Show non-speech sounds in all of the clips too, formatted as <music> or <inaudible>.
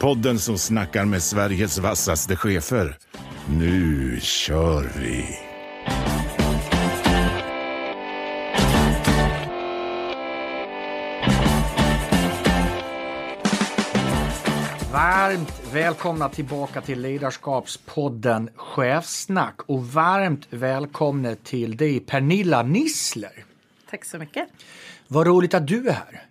Podden som snackar med Sveriges vassaste chefer. Nu kör vi! Varmt välkomna tillbaka till Ledarskapspodden Chefsnack och varmt välkomna till dig Pernilla Nissler. Tack så mycket. Vad roligt att du är här.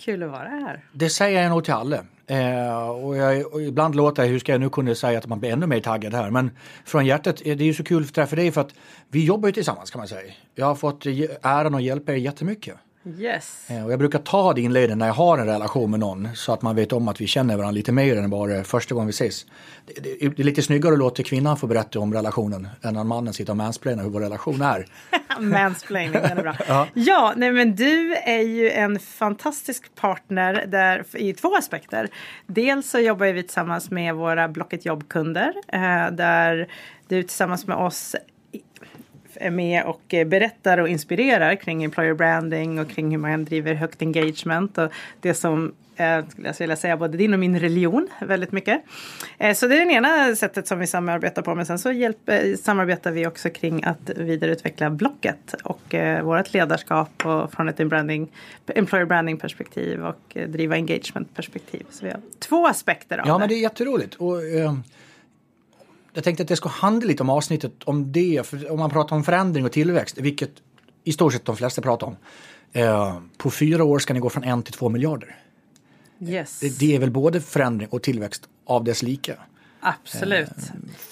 Kul att vara här. Det säger jag nog till alla. Eh, och, jag, och ibland låter det, hur ska jag nu kunna säga att man blir ännu mer taggad här, men från hjärtat, eh, det är ju så kul att träffa dig för att vi jobbar ju tillsammans kan man säga. Jag har fått äran att hjälpa er jättemycket. Yes. Eh, och jag brukar ta det inledningen när jag har en relation med någon så att man vet om att vi känner varandra lite mer än bara första gången vi ses. Det, det, det är lite snyggare att låta kvinnan få berätta om relationen än att mannen sitter och mansplainar hur vår relation är. <laughs> Mansplaining, den är bra. <laughs> ja. ja, nej men du är ju en fantastisk partner där, i två aspekter. Dels så jobbar vi tillsammans med våra Blocket jobbkunder eh, där du tillsammans med oss är med och berättar och inspirerar kring employer branding och kring hur man driver högt engagement och det som eh, skulle jag vilja säga både din och min religion väldigt mycket. Eh, så det är det ena sättet som vi samarbetar på men sen så hjälper, samarbetar vi också kring att vidareutveckla Blocket och eh, vårt ledarskap och från ett branding, employer branding perspektiv och eh, driva engagement perspektiv. Så vi har två aspekter av ja, det. men det är jätteroligt. Och, eh, jag tänkte att det ska handla lite om avsnittet om det, för om man pratar om förändring och tillväxt, vilket i stort sett de flesta pratar om. Eh, på fyra år ska ni gå från en till två miljarder. Yes. Det, det är väl både förändring och tillväxt av dess lika. Absolut. Eh,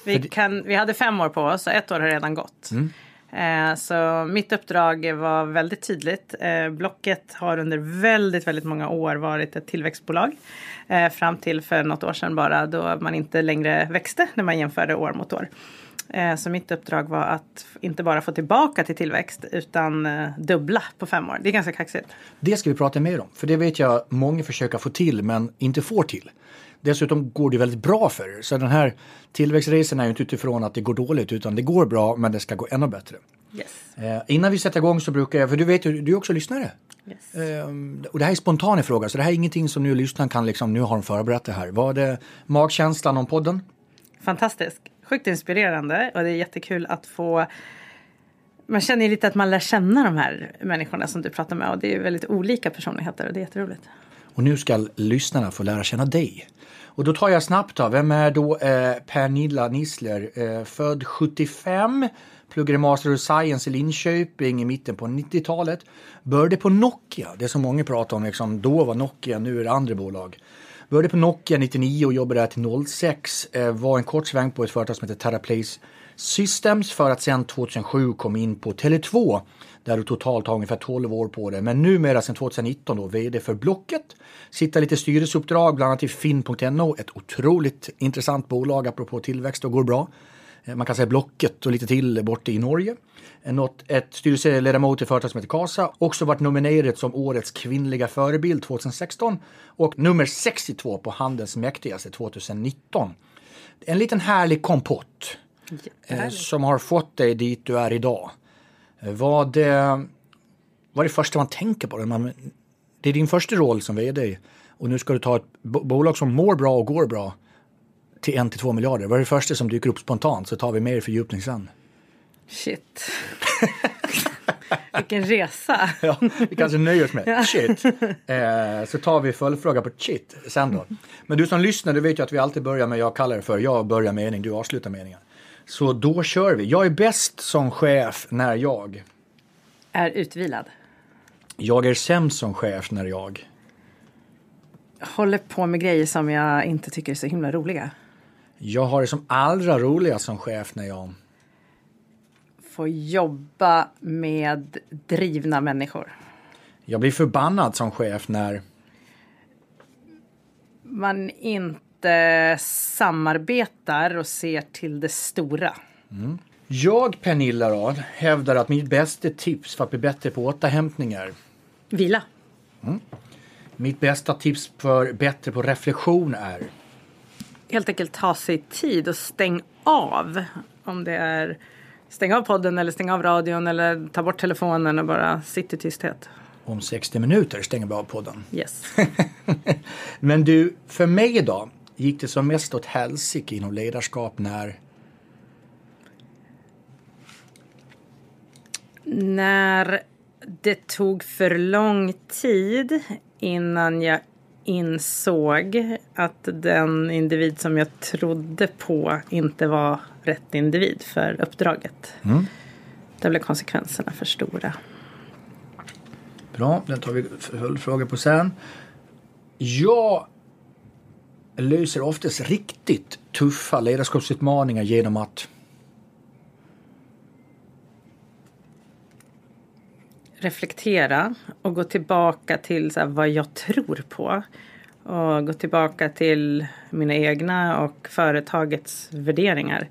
vi, kan, vi hade fem år på oss och ett år har redan gått. Mm. Eh, så mitt uppdrag var väldigt tydligt. Eh, Blocket har under väldigt, väldigt många år varit ett tillväxtbolag. Eh, fram till för något år sedan bara då man inte längre växte när man jämförde år mot år. Så mitt uppdrag var att inte bara få tillbaka till tillväxt utan dubbla på fem år. Det är ganska kaxigt. Det ska vi prata mer om, för det vet jag många försöker få till men inte får till. Dessutom går det väldigt bra för er. Så den här tillväxtresan är ju inte utifrån att det går dåligt utan det går bra men det ska gå ännu bättre. Yes. Eh, innan vi sätter igång så brukar jag, för du vet ju, du är också lyssnare. Yes. Eh, och det här är spontan fråga så det här är ingenting som nu lyssnaren kan liksom, nu har de förberett det här. Vad är magkänslan om podden? Fantastisk, sjukt inspirerande och det är jättekul att få man känner ju lite att man lär känna de här människorna som du pratar med och det är väldigt olika personligheter och det är jätteroligt. Och nu ska lyssnarna få lära känna dig. Och då tar jag snabbt av, vem är då eh, Pernilla Nissler? Eh, född 75, pluggade Master of Science i Linköping i mitten på 90-talet. Började på Nokia, det som många pratar om, liksom, då var Nokia, nu är det andra bolag. Började på Nokia 99 och jobbade där till 06. Eh, var en kort sväng på ett företag som heter TerraPlace Systems för att sedan 2007 komma in på Tele2 där du totalt har ungefär 12 år på det. Men numera sedan 2019 då VD för Blocket. Sitter lite styrelseuppdrag bland annat i Finn.no. Ett otroligt intressant bolag apropå tillväxt och går bra. Eh, man kan säga Blocket och lite till borta i Norge. Eh, något, ett styrelseledamot i företag som heter Kasa. Också varit nominerad som årets kvinnliga förebild 2016 och nummer 62 på Handels mäktigaste 2019. En liten härlig kompott eh, som har fått dig dit du är idag. Vad, det, vad är det första man tänker på? Man, det är din första roll som vd och nu ska du ta ett bolag som mår bra och går bra till en till två miljarder. Vad är det första som dyker upp spontant så tar vi mer fördjupning sen. Shit. <laughs> Vilken resa. ja, vi kanske nöjer oss med shit. Eh, så tar vi följdfråga på shit sen då. Men du som lyssnar, du vet ju att vi alltid börjar med, jag kallar det för, jag börjar mening, du avslutar meningen. Så då kör vi. Jag är bäst som chef när jag är utvilad. Jag är sämst som chef när jag håller på med grejer som jag inte tycker är så himla roliga. Jag har det som allra roligast som chef när jag får jobba med drivna människor. Jag blir förbannad som chef när man inte samarbetar och ser till det stora. Mm. Jag, Pernilla, då, hävdar att mitt bästa tips för att bli bättre på återhämtningar Vila. Mm. Mitt bästa tips för bättre på reflektion är? Helt enkelt ta sig tid och stäng av. Om det är stäng av podden eller stäng av radion eller ta bort telefonen och bara sitt i tysthet. Om 60 minuter stänger vi av podden. Yes. <laughs> Men du, för mig då gick det som mest åt helsike inom ledarskap när När det tog för lång tid innan jag insåg att den individ som jag trodde på inte var rätt individ för uppdraget. Mm. Där blev konsekvenserna för stora. Bra, den tar vi följdfrågor på sen. Jag löser oftast riktigt tuffa ledarskapsutmaningar genom att reflektera och gå tillbaka till så här, vad jag tror på. Och gå tillbaka till mina egna och företagets värderingar.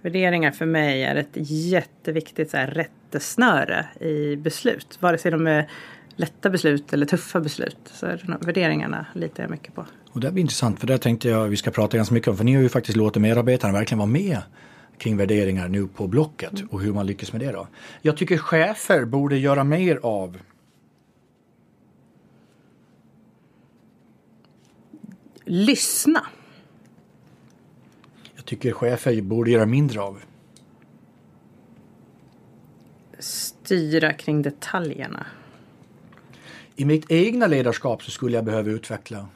Värderingar för mig är ett jätteviktigt så här, rättesnöre i beslut. Vare sig de är lätta beslut eller tuffa beslut. Så är värderingarna litar jag mycket på. Och det blir intressant för det tänkte jag vi ska prata ganska mycket om. För ni har ju faktiskt låtit medarbetarna verkligen vara med kring värderingar nu på Blocket och hur man lyckas med det då. Jag tycker chefer borde göra mer av Lyssna. Jag tycker chefer borde göra mindre av Styra kring detaljerna. I mitt egna ledarskap så skulle jag behöva utveckla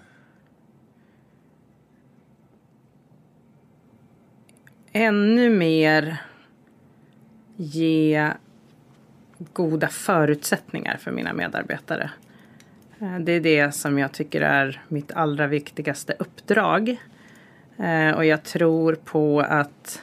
ännu mer ge goda förutsättningar för mina medarbetare. Eh, det är det som jag tycker är mitt allra viktigaste uppdrag. Eh, och jag tror på att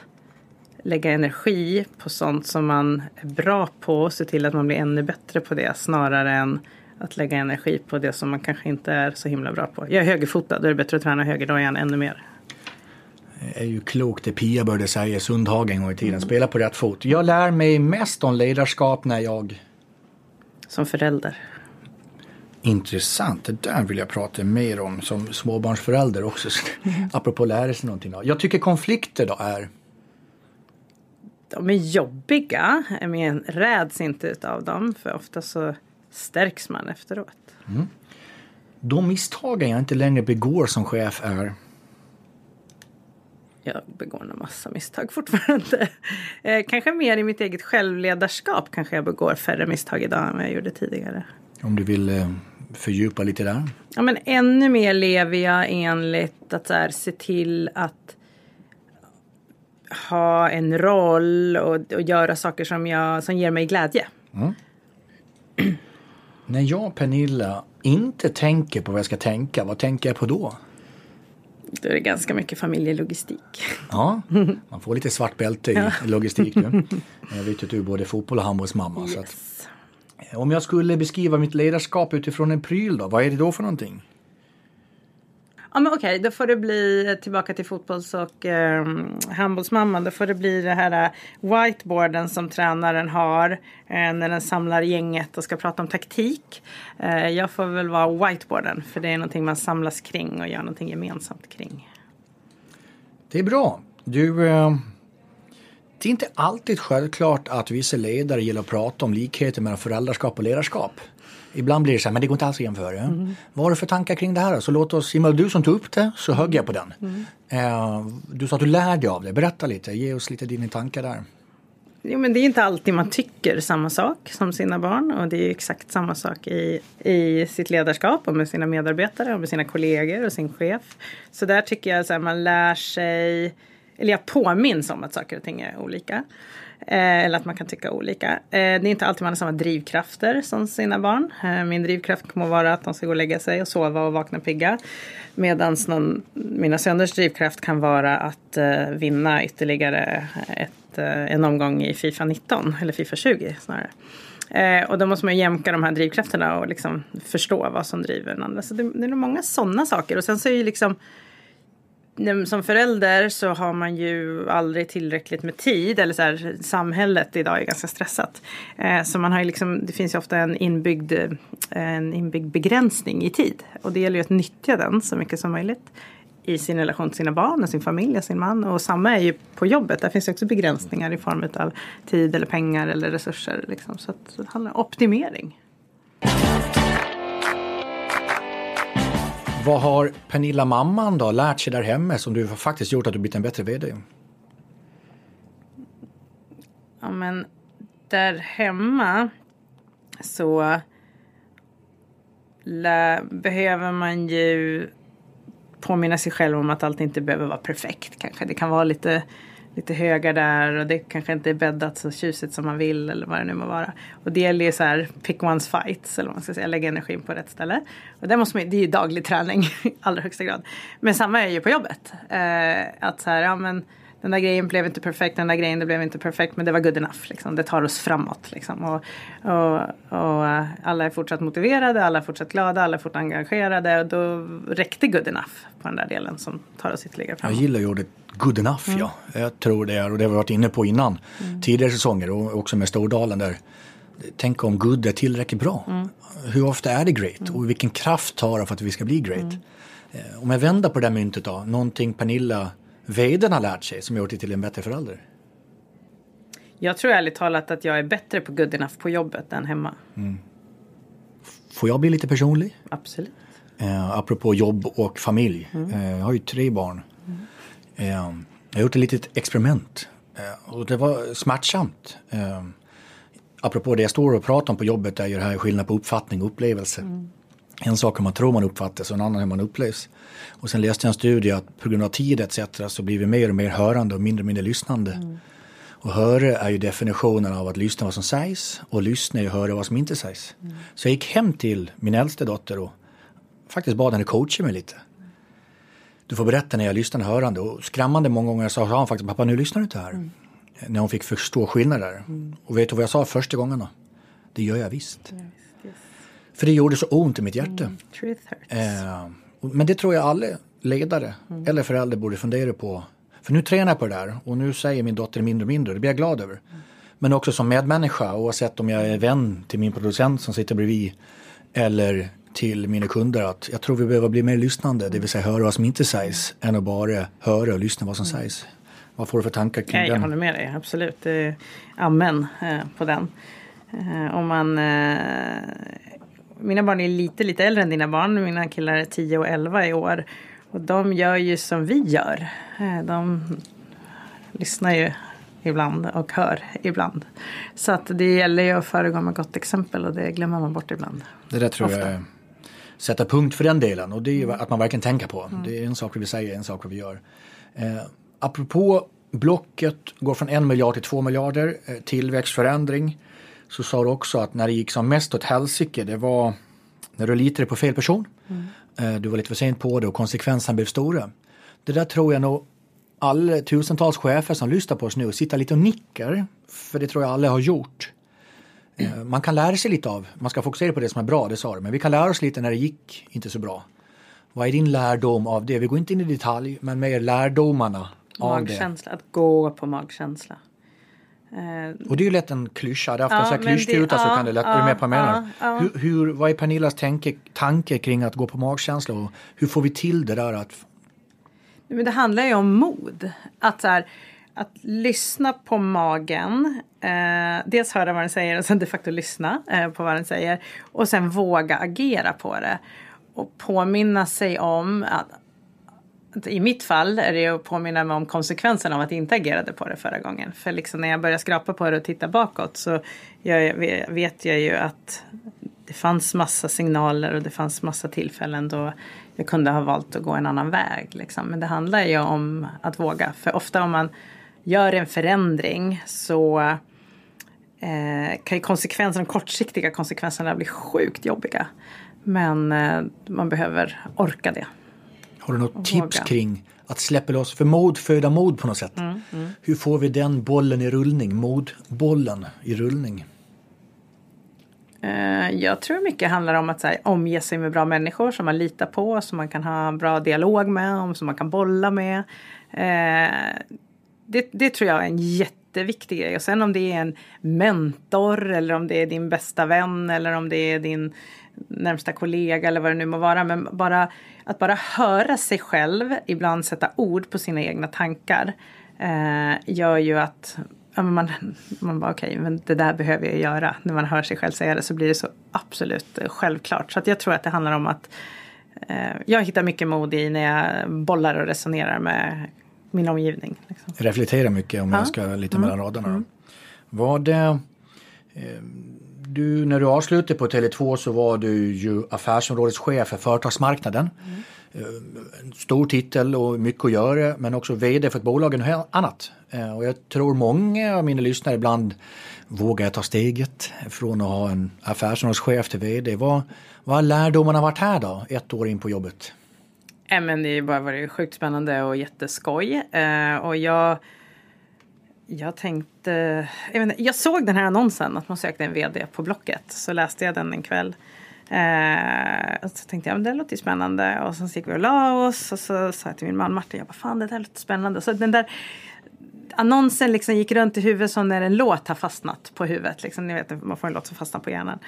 lägga energi på sånt som man är bra på och se till att man blir ännu bättre på det snarare än att lägga energi på det som man kanske inte är så himla bra på. Jag är högerfotad, då är det bättre att träna högerdojan ännu mer är ju klokt det Pia började säga, Sundhagen en gång i tiden. Spela på rätt fot. Jag lär mig mest om ledarskap när jag... Som förälder. Intressant, det där vill jag prata mer om som småbarnsförälder också. Mm. <laughs> Apropå lära sig någonting. Jag tycker konflikter då är... De är jobbiga, men räds inte utav dem. För ofta så stärks man efteråt. Mm. De misstagen jag inte längre begår som chef är jag begår en massa misstag fortfarande. <laughs> Eh, kanske mer i mitt eget självledarskap kanske jag begår färre misstag idag än vad jag gjorde tidigare. Om du vill eh, fördjupa lite där? Ja, men ännu mer lever jag enligt att så här, se till att ha en roll och, och göra saker som, jag, som ger mig glädje. Mm. När jag, Pernilla, inte tänker på vad jag ska tänka, vad tänker jag på då? Då är det ganska mycket familjelogistik. Ja, man får lite svart bälte i ja. logistik nu. <laughs> Jag vet att du är både fotboll och handbollsmamma. Yes. Så att, om jag skulle beskriva mitt ledarskap utifrån en pryl då, vad är det då för någonting? Ja men okej, okay, då får det bli tillbaka till fotbolls och eh, handbollsmamman. Då får det bli det här eh, whiteboarden som tränaren har eh, när den samlar gänget och ska prata om taktik. Eh, jag får väl vara whiteboarden för det är någonting man samlas kring och gör någonting gemensamt kring. Det är bra. Du, eh, det är inte alltid självklart att vissa ledare gillar att prata om likheter mellan föräldraskap och ledarskap. Ibland blir det så här, men det går inte alls att jämföra. Mm. Vad har du för tankar kring det här? Så låt oss, Imma, du som tog upp det, så högg jag på den. Mm. Eh, du sa att du lär dig av det. Berätta lite, ge oss lite dina tankar där. Jo, men det är inte alltid man tycker samma sak som sina barn och det är exakt samma sak i, i sitt ledarskap och med sina medarbetare och med sina kollegor och sin chef. Så där tycker jag att man lär sig, eller jag påminns om att saker och ting är olika. Eh, eller att man kan tycka olika. Eh, det är inte alltid man har samma drivkrafter som sina barn. Eh, min drivkraft kommer att vara att de ska gå och lägga sig och sova och vakna pigga. Medan mina söners drivkraft kan vara att vinna ytterligare ett, en omgång i Fifa 19 eller Fifa 20 snarare. Eh, och då måste man jämka de här drivkrafterna och liksom förstå vad som driver den andra. Så det, det är nog många sådana saker. Och sen så är ju liksom som förälder så har man ju aldrig tillräckligt med tid. Eller så här, samhället idag är ganska stressat. Eh, så man har ju liksom, det finns ju ofta en inbyggd, eh, en inbyggd begränsning i tid. Och det gäller ju att nyttja den så mycket som möjligt. I sin relation till sina barn och sin familj och sin man. Och samma är ju på jobbet. Där finns ju också begränsningar i form av tid eller pengar eller resurser. Liksom. Så, att, så det handlar om optimering. Vad har Pernilla mamman då lärt sig där hemma som du faktiskt gjort att du blivit en bättre VD? Ja men där hemma så behöver man ju påminna sig själv om att allt inte behöver vara perfekt kanske. Det kan vara lite lite högar där och det kanske inte är bäddat så tjusigt som man vill eller vad det nu må vara. Och det gäller ju så här pick one's fights eller vad man ska säga, lägga energin på rätt ställe. Och det, måste man, det är ju daglig träning <laughs> i allra högsta grad. Men samma är ju på jobbet. Eh, att så här, ja men den där grejen blev inte perfekt, den där grejen det blev inte perfekt men det var good enough. Liksom. Det tar oss framåt. Liksom. Och, och, och, eh, alla är fortsatt motiverade, alla är fortsatt glada, alla är fortsatt engagerade och då räckte good enough på den där delen som tar oss ytterligare framåt. Jag gillar ju ordet good enough mm. ja. Jag tror det är och det har vi varit inne på innan mm. tidigare säsonger och också med Stordalen där. Tänk om good är tillräckligt bra. Mm. Hur ofta är det great mm. och vilken kraft tar det för att vi ska bli great? Mm. Eh, om jag vänder på det där myntet då, någonting Pernilla Veiden har lärt sig som gjort dig till en bättre förälder? Jag tror ärligt talat att jag är bättre på good enough på jobbet än hemma. Mm. Får jag bli lite personlig? Absolut. Eh, apropå jobb och familj. Mm. Eh, jag har ju tre barn. Mm. Eh, jag har gjort ett litet experiment. Eh, och det var smärtsamt. Eh, apropå det jag står och pratar om på jobbet är ju det här skillnad på uppfattning och upplevelse. Mm. En sak hur man tror man uppfattas och en annan hur man upplevs. Och sen läste jag en studie att på grund av tid etc. så blir vi mer och mer hörande och mindre och mindre lyssnande. Mm. Och höra är ju definitionen av att lyssna vad som sägs och lyssna är att höra vad som inte sägs. Mm. Så jag gick hem till min äldste dotter och faktiskt bad henne coacha mig lite. Du får berätta när jag lyssnar hörande och skrämmande många gånger sa han faktiskt pappa nu lyssnar du inte här. Mm. När hon fick förstå skillnader. Mm. Och vet du vad jag sa första gången då? Det gör jag visst. Yes. För det gjorde så ont i mitt hjärta. Mm. Truth hurts. Eh, men det tror jag alla ledare mm. eller föräldrar borde fundera på. För nu tränar jag på det där och nu säger min dotter mindre och mindre. Det blir jag glad över. Mm. Men också som medmänniska oavsett om jag är vän till min producent som sitter bredvid eller till mina kunder att jag tror vi behöver bli mer lyssnande, det vill säga höra vad som inte sägs än att bara höra och lyssna vad som mm. sägs. Vad får du för tankar kring den? Jag håller med dig, absolut. Amen eh, på den. Eh, om man eh, mina barn är lite, lite äldre än dina barn. Mina killar är 10 och 11 i år. Och de gör ju som vi gör. Eh, de lyssnar ju ibland och hör ibland. Så att det gäller ju att föregå med gott exempel och det glömmer man bort ibland. Det där tror Ofta. jag sätta punkt för den delen och det är ju att man verkligen tänker på. Mm. Det är en sak vi säger, en sak vi gör. Eh, apropå Blocket går från en miljard till två miljarder, eh, tillväxtförändring så sa du också att när det gick som mest åt helsike, det var när du litade på fel person. Mm. Du var lite för sent på det och konsekvenserna blev stora. Det där tror jag nog alla tusentals chefer som lyssnar på oss nu sitter lite och nickar. För det tror jag alla har gjort. Mm. Man kan lära sig lite av, man ska fokusera på det som är bra, det sa du. Men vi kan lära oss lite när det gick inte så bra. Vad är din lärdom av det? Vi går inte in i detalj, men mer lärdomarna magkänsla, av det. att gå på magkänsla. Eh, och det är ju lätt en klyscha, därför ja, så klyschtuta så kan det lätt, ja, är du med på vad jag menar? Ja, hur, hur, vad är Pernillas tanke, tanke kring att gå på magkänsla och hur får vi till det där att... Men det handlar ju om mod. Att, så här, att lyssna på magen, eh, dels höra vad den säger och sen de facto lyssna eh, på vad den säger och sen våga agera på det. Och påminna sig om att i mitt fall är det att påminna mig om konsekvenserna av att jag inte agerade på det förra gången. För liksom när jag börjar skrapa på det och titta bakåt så jag, vet jag ju att det fanns massa signaler och det fanns massa tillfällen då jag kunde ha valt att gå en annan väg. Liksom. Men det handlar ju om att våga. För ofta om man gör en förändring så eh, kan ju konsekvenserna, de kortsiktiga konsekvenserna bli sjukt jobbiga. Men eh, man behöver orka det. Har du något tips kring att släppa loss, för mod föda mod på något sätt. Mm, mm. Hur får vi den bollen i rullning, modbollen i rullning? Eh, jag tror mycket handlar om att här, omge sig med bra människor som man litar på, som man kan ha en bra dialog med, om, som man kan bolla med. Eh, det, det tror jag är en jätteviktig grej. Och sen om det är en mentor eller om det är din bästa vän eller om det är din närmsta kollega eller vad det nu må vara. Men bara att bara höra sig själv, ibland sätta ord på sina egna tankar eh, gör ju att ja, man, man bara okej, okay, men det där behöver jag göra. När man hör sig själv säga det så blir det så absolut självklart. Så att jag tror att det handlar om att eh, jag hittar mycket mod i när jag bollar och resonerar med min omgivning. Liksom. Reflektera mycket om ja. jag ska lite mm. mellan raderna. Mm. Var det, eh, du, när du avslutade på Tele2 så var du ju affärsområdeschef för företagsmarknaden. Mm. Stor titel och mycket att göra men också vd för ett bolag och annat. Eh, och jag tror många av mina lyssnare ibland vågar ta steget från att ha en affärsområdeschef till vd. Vad, vad har lärdomarna varit här då, ett år in på jobbet? Ja, men det har bara varit sjukt spännande och jätteskoj. Eh, och jag, jag tänkte, jag, inte, jag såg den här annonsen att man sökte en vd på Blocket. Så läste jag den en kväll. Eh, och så tänkte jag, men det låter ju spännande. Och sen gick vi och la oss och så sa jag till min man Martin, jag bara, fan det där låter spännande. Så den där annonsen liksom gick runt i huvudet som när en låt har fastnat på huvudet. Liksom, ni vet, man får en låt som fastnar på hjärnan.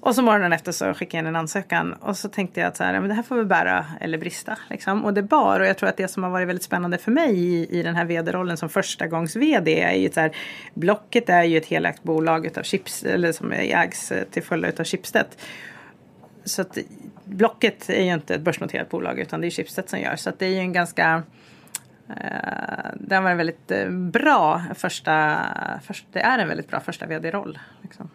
Och så morgonen efter så skickade jag in en ansökan och så tänkte jag att så här, men det här får vi bära eller brista. Liksom. Och det bar och jag tror att det som har varit väldigt spännande för mig i, i den här vd-rollen som första gångs vd är ju så här, Blocket är ju ett helägt bolag utav chips, eller som ägs till följd utav Schibsted. Så att Blocket är ju inte ett börsnoterat bolag utan det är Schibsted som gör. Så att det är ju en ganska eh, Det det var en väldigt eh, bra första, det är en väldigt bra första vd-roll. Liksom.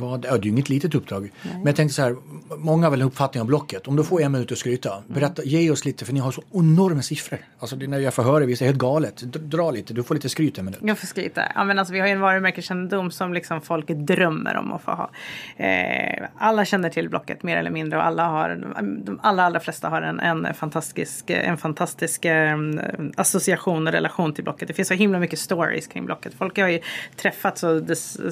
Vad, ja, det är ju inget litet uppdrag. Nej. Men jag tänkte så här, många har väl en uppfattning om Blocket. Om du får en minut att skryta, mm. berätta, ge oss lite för ni har så enorma siffror. Alltså det, när jag får höra det är helt galet. Dra lite, du får lite skryt en minut. Jag får skryta. Ja, men alltså, vi har ju en varumärkeskännedom som liksom folk drömmer om att få ha. Eh, alla känner till Blocket mer eller mindre och alla har, de allra, allra flesta har en, en fantastisk, en fantastisk eh, association och relation till Blocket. Det finns så himla mycket stories kring Blocket. Folk har ju träffats och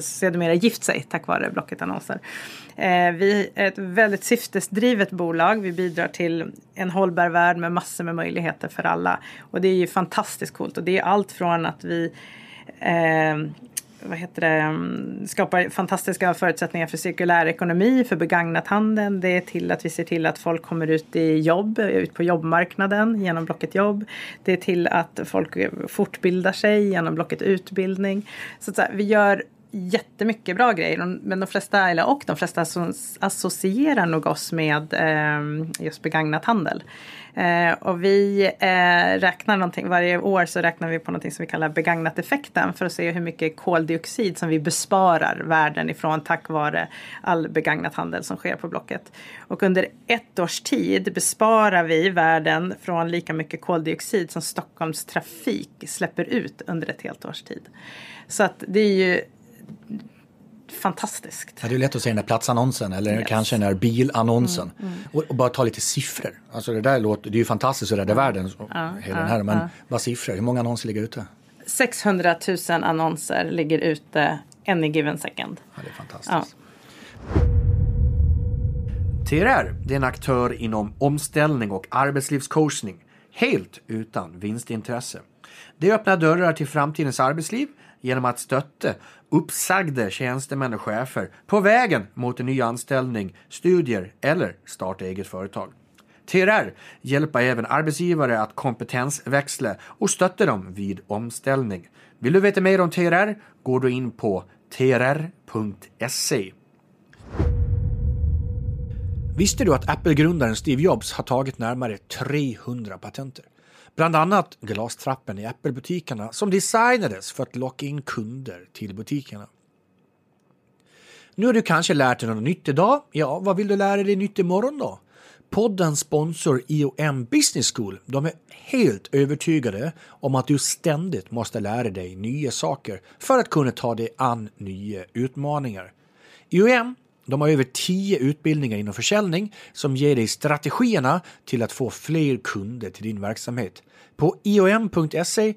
sedermera gift sig tack vare Blocket-annonser. Eh, vi är ett väldigt syftesdrivet bolag. Vi bidrar till en hållbar värld med massor med möjligheter för alla. Och det är ju fantastiskt coolt och det är allt från att vi eh, vad heter det, mm, skapar fantastiska förutsättningar för cirkulär ekonomi, för begagnat handeln. Det är till att vi ser till att folk kommer ut i jobb, ut på jobbmarknaden genom Blocket jobb. Det är till att folk fortbildar sig genom Blocket utbildning. Så, att så här, vi gör jättemycket bra grejer. Men de flesta, eller, och de flesta associerar nog oss med eh, just begagnat handel. Eh, och vi eh, räknar någonting, varje år så räknar vi på någonting som vi kallar begagnat-effekten för att se hur mycket koldioxid som vi besparar världen ifrån tack vare all begagnat handel som sker på Blocket. Och under ett års tid besparar vi världen från lika mycket koldioxid som Stockholms trafik släpper ut under ett helt års tid. Så att det är ju fantastiskt. Ja, det är lätt att se den där platsannonsen eller yes. kanske den där bilannonsen. Mm, mm. Och, och, bara ta lite siffror. Alltså det där låter, det är ju fantastiskt att rädda mm. världen, ja, hela ja, den här, men ja. bara siffror. Hur många annonser ligger ute? 600 000 annonser ligger ute any given second. Ja, det är fantastiskt. TRR det är en aktör inom omställning och arbetslivscoachning helt utan vinstintresse. Det öppnar dörrar till framtidens arbetsliv genom att stötta uppsagda tjänstemän och chefer på vägen mot en ny anställning, studier eller starta eget företag. TRR hjälper även arbetsgivare att kompetensväxla och stötta dem vid omställning. Vill du veta mer om TRR går du in på trr.se. Visste du att Apple-grundaren Steve Jobs har tagit närmare 300 patenter? Bland annat glastrappen i Apple-butikerna som designades för att locka in kunder till butikerna. Nu har du kanske lärt dig något nytt idag. Ja, vad vill du lära dig nytt imorgon då? Poddens sponsor IOM Business School de är helt övertygade om att du ständigt måste lära dig nya saker för att kunna ta dig an nya utmaningar. IOM de har över tio utbildningar inom försäljning som ger dig strategierna till att få fler kunder till din verksamhet. På iom.se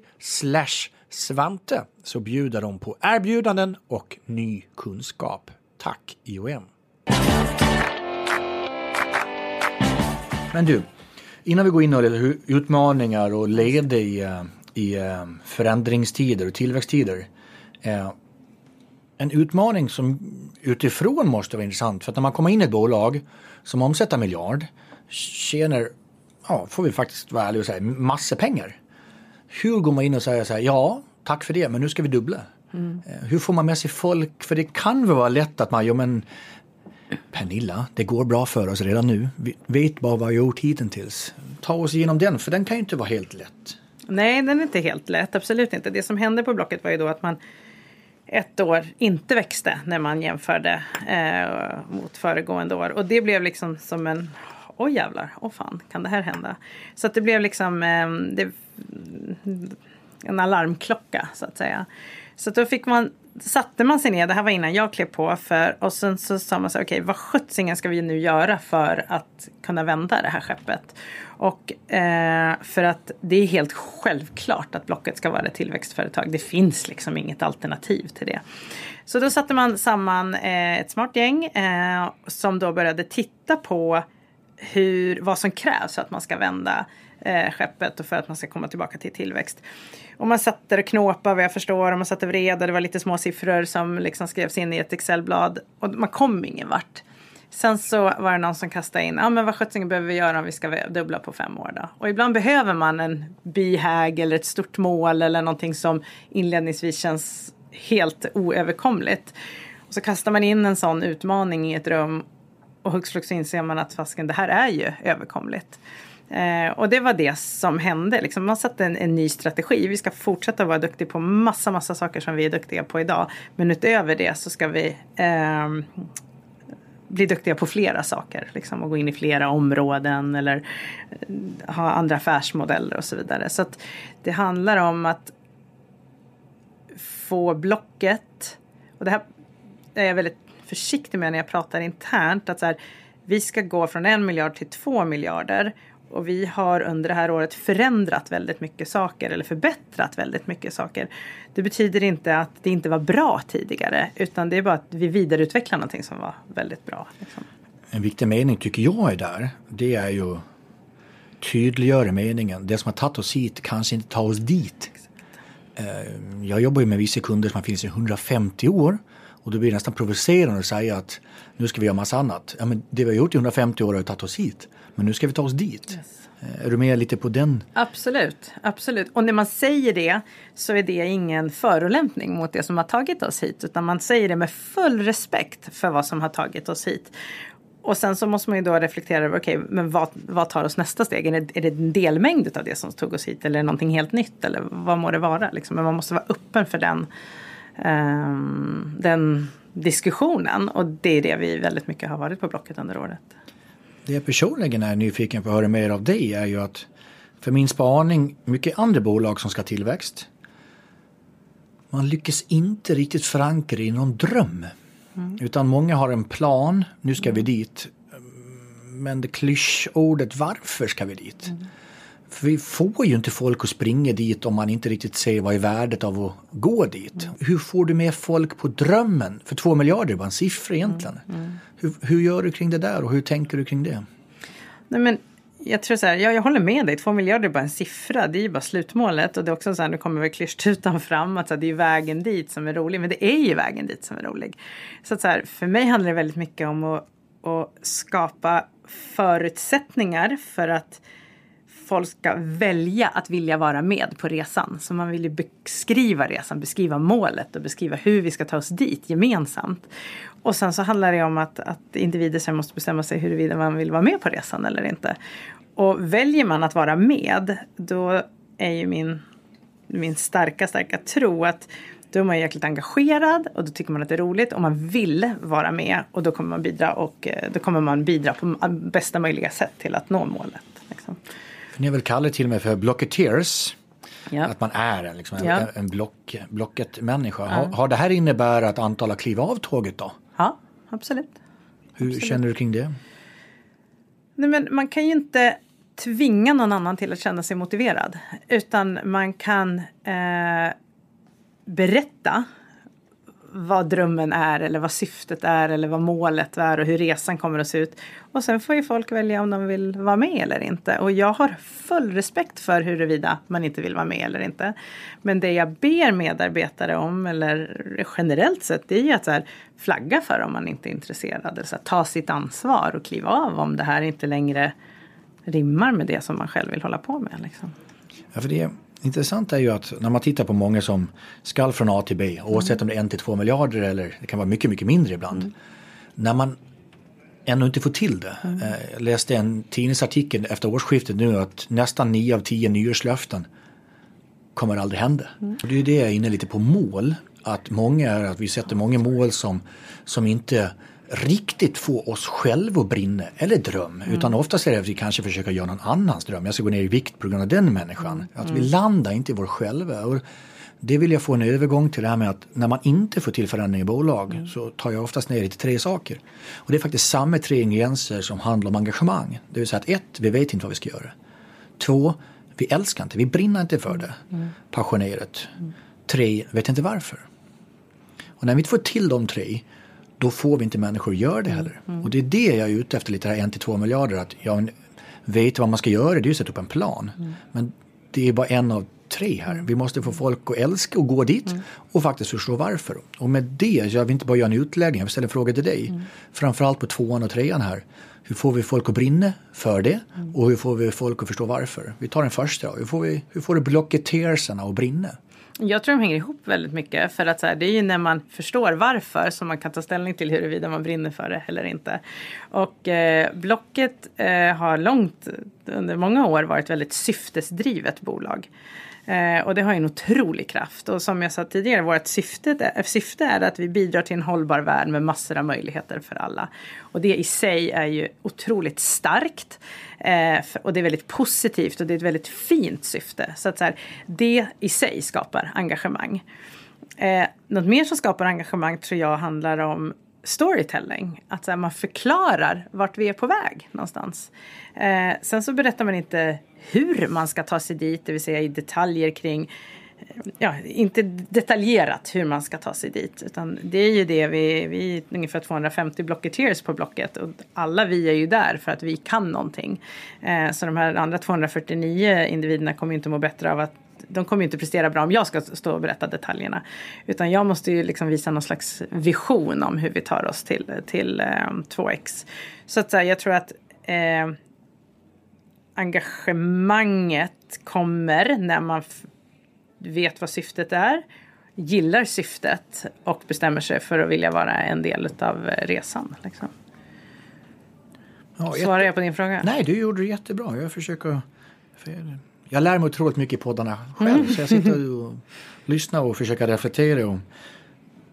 Svante så bjuder de på erbjudanden och ny kunskap. Tack IOM! Men du, innan vi går in och lite utmaningar och led i, eh, i eh, förändringstider och tillväxttider. Eh, en utmaning som utifrån måste vara intressant för att när man kommer in i ett bolag som omsätter miljard tjänar, ja får vi faktiskt vara ärliga och säga, massor pengar. Hur går man in och säger så här, ja tack för det men nu ska vi dubbla. Mm. Hur får man med sig folk? För det kan väl vara lätt att man, ja men Pernilla, det går bra för oss redan nu. Vi vet bara vad vi har gjort hittills. Ta oss igenom den, för den kan ju inte vara helt lätt. Nej, den är inte helt lätt. Absolut inte. Det som hände på Blocket var ju då att man ett år inte växte när man jämförde eh, mot föregående år. Och det blev liksom som en Oj jävlar, åh fan, kan det här hända? Så att det blev liksom eh, det, en alarmklocka så att säga. Så då fick man satte man sig ner, det här var innan jag klev på, för, och sen så sa man så okej okay, vad sjuttsingen ska vi nu göra för att kunna vända det här skeppet? Och eh, för att det är helt självklart att Blocket ska vara ett tillväxtföretag. Det finns liksom inget alternativ till det. Så då satte man samman eh, ett smart gäng eh, som då började titta på hur, vad som krävs för att man ska vända eh, skeppet och för att man ska komma tillbaka till tillväxt. Och man satt där och knåpade vad jag förstår och man satte vreda. vred och det var lite små siffror som liksom skrevs in i ett Excelblad och man kom ingen vart. Sen så var det någon som kastade in, ja ah, men vad sjuttsingen behöver vi göra om vi ska dubbla på fem år då? Och ibland behöver man en bihag eller ett stort mål eller någonting som inledningsvis känns helt oöverkomligt. Och så kastar man in en sån utmaning i ett rum och hux flux inser man att fasken, det här är ju överkomligt. Eh, och det var det som hände. Liksom, man satte en, en, ny strategi. Vi ska fortsätta vara duktiga på massa, massa saker som vi är duktiga på idag. Men utöver det så ska vi eh, bli duktiga på flera saker. Liksom, och gå in i flera områden eller eh, ha andra affärsmodeller och så vidare. Så att det handlar om att få blocket. Och det här är jag väldigt försiktig med när jag pratar internt. Att så här, vi ska gå från en miljard till två miljarder. Och vi har under det här året förändrat väldigt mycket saker eller förbättrat väldigt mycket saker. Det betyder inte att det inte var bra tidigare utan det är bara att vi vidareutvecklar någonting som var väldigt bra. Liksom. En viktig mening tycker jag är där. Det är ju tydliggöra meningen. Det som har tagit oss hit kanske inte tar oss dit. Eh, jag jobbar ju med vissa kunder som har funnits i 150 år och då blir det nästan provocerande att säga att nu ska vi göra massa annat. Ja, men det vi har gjort i 150 år har tagit oss hit. Men nu ska vi ta oss dit. Yes. Eh, är du med lite på den? Absolut, absolut. Och när man säger det så är det ingen förolämpning mot det som har tagit oss hit. Utan man säger det med full respekt för vad som har tagit oss hit. Och sen så måste man ju då reflektera över, okej, okay, men vad, vad tar oss nästa steg? Är det, är det en delmängd av det som tog oss hit eller är det någonting helt nytt? Eller vad må det vara? Liksom? Men man måste vara öppen för den, um, den diskussionen. Och det är det vi väldigt mycket har varit på Blocket under året. Det jag personligen är nyfiken på att höra mer av dig är ju att för min spaning, mycket andra bolag som ska tillväxt, man lyckas inte riktigt förankra i någon dröm. Mm. Utan många har en plan, nu ska vi mm. dit. Men det klyschordet varför ska vi dit? Mm. För vi får ju inte folk att springa dit om man inte riktigt ser vad är värdet av att gå dit. Mm. Hur får du med folk på drömmen? För två miljarder är bara en siffra egentligen. Mm. Mm. Hur, hur, gör du kring det där och hur tänker du kring det? Nej, men jag tror så här, ja, jag håller med dig, två miljarder är bara en siffra, det är ju bara slutmålet. Och det är också så här, nu kommer väl klyschtutan fram, att så här, det är vägen dit som är rolig, men det är ju vägen dit som är rolig. Så att så här, för mig handlar det väldigt mycket om att, att skapa förutsättningar för att folk ska välja att vilja vara med på resan. Så man vill ju beskriva resan, beskriva målet och beskriva hur vi ska ta oss dit gemensamt. Och sen så handlar det om att, att individer sen måste bestämma sig huruvida man vill vara med på resan eller inte. Och väljer man att vara med, då är ju min, min starka, starka tro att då är man jäkligt engagerad och då tycker man att det är roligt och man vill vara med och då kommer man bidra och eh, då kommer man bidra på bästa möjliga sätt till att nå målet. Liksom. Ni har väl kallat till och med för blocketeers. Ja. Att man är en, liksom, ja. en, en block, blocket-människa. Ja. Har, har det här innebär att antal har klivit av tåget då? Ja, absolut. Hur absolut. känner du kring det? Nej, men man kan ju inte tvinga någon annan till att känna sig motiverad. Utan man kan eh, berätta vad drömmen är eller vad syftet är eller vad målet är och hur resan kommer att se ut. Och sen får ju folk välja om de vill vara med eller inte. Och jag har full respekt för huruvida man inte vill vara med eller inte. Men det jag ber medarbetare om, eller generellt sett, det är ju att så här, flagga för om man inte är intresserad. Så här, ta sitt ansvar och kliva av om det här inte längre rimmar med det som man själv vill hålla på med. Liksom. Ja, för det intressant är ju att när man tittar på många som skall från A till B, oavsett om det är en till två miljarder eller det kan vara mycket, mycket mindre ibland. Mm. När man ännu inte får till det. Mm. Eh, jag läste en tidningsartikel efter årsskiftet nu att nästan nio av tio nyårslöften kommer aldrig hända. Mm. Det är det jag är inne lite på mål. Att många är att vi sätter många mål som, som inte riktigt få oss själva att brinna eller dröm. Mm. Utan oftast är det att vi kanske försöker göra någon annans dröm. Jag ska gå ner i vikt på grund av den människan. Mm. Att vi mm. landar inte i vår själva. Och det vill jag få en övergång till det här med att när man inte får till förändring i bolag mm. så tar jag oftast ner det till tre saker. Och det är faktiskt samma tre ingredienser som handlar om engagemang. Det vill säga att ett, vi vet inte vad vi ska göra. Två, vi älskar inte, vi brinner inte för det mm. passionerat. Mm. Tre, vet inte varför. Och när vi inte får till de tre då får vi inte människor att göra det heller. Mm. Och det är det jag är ute efter lite här 1-2 miljarder. Att jag vet vad man ska göra, det är att sätta upp en plan. Mm. Men det är bara en av tre här. Vi måste få folk att älska och gå dit mm. och faktiskt förstå varför. Och med det, jag vill inte bara göra en utläggning, jag vill ställa en fråga till dig. Mm. Framförallt på tvåan och trean här. Hur får vi folk att brinna för det mm. och hur får vi folk att förstå varför? Vi tar den första Hur får, vi, hur får du blocketersarna att brinna? Jag tror de hänger ihop väldigt mycket. För att så här, det är ju när man förstår varför som man kan ta ställning till huruvida man brinner för det eller inte. Och eh, Blocket eh, har långt under många år varit väldigt syftesdrivet bolag. Eh, och det har en otrolig kraft. Och som jag sa tidigare, vårt syfte, eh, syfte är att vi bidrar till en hållbar värld med massor av möjligheter för alla. Och det i sig är ju otroligt starkt. Eh, och det är väldigt positivt och det är ett väldigt fint syfte. Så att så här, det i sig skapar engagemang. Eh, något mer som skapar engagemang tror jag handlar om storytelling. Att här, man förklarar vart vi är på väg någonstans. Eh, sen så berättar man inte hur man ska ta sig dit, det vill säga i detaljer kring ja, inte detaljerat hur man ska ta sig dit. Utan det är ju det vi, vi är ungefär 250 blocketeers på Blocket. Och alla vi är ju där för att vi kan någonting. Eh, så de här andra 249 individerna kommer inte må bättre av att de kommer inte prestera bra om jag ska stå och berätta detaljerna. Utan jag måste ju liksom visa någon slags vision om hur vi tar oss till, till eh, 2X. Så att jag tror att eh, engagemanget kommer när man vet vad syftet är, gillar syftet och bestämmer sig för att vilja vara en del av resan. Liksom. Ja, Svarar jag på din fråga? Nej, du gjorde det jättebra. Jag försöker... Jag lär mig otroligt mycket i poddarna själv. Mm. Så jag sitter <laughs> och lyssnar och försöker reflektera.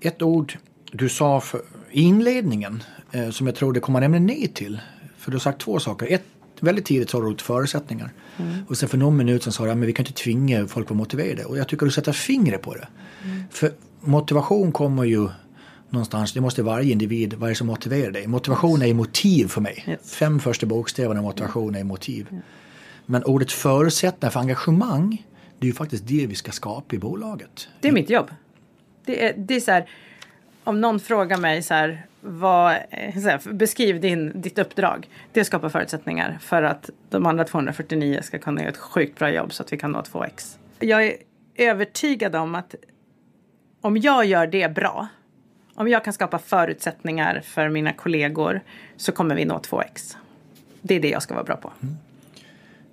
Ett ord du sa i inledningen eh, som jag tror det kommer nämligen ner till. För du har sagt två saker. Ett, väldigt tidigt sa du ordet förutsättningar. Mm. Och sen för någon minut sen sa du att vi kan inte tvinga folk att vara motiverade. Och jag tycker du sätter fingret på det. Mm. För motivation kommer ju någonstans, det måste varje individ, vad är det som motiverar dig? Motivation är motiv för mig. Yes. Fem första bokstäverna motivation är motiv. Yeah. Men ordet förutsättningar för engagemang, det är ju faktiskt det vi ska skapa i bolaget. Det är mitt jobb. Det är, det är så här, om någon frågar mig så här, vad, eh, här, beskriv din, ditt uppdrag. Det skapar förutsättningar för att de andra 249 ska kunna göra ett sjukt bra jobb så att vi kan nå 2x. Jag är övertygad om att om jag gör det bra, om jag kan skapa förutsättningar för mina kollegor så kommer vi nå 2x. Det är det jag ska vara bra på. Mm.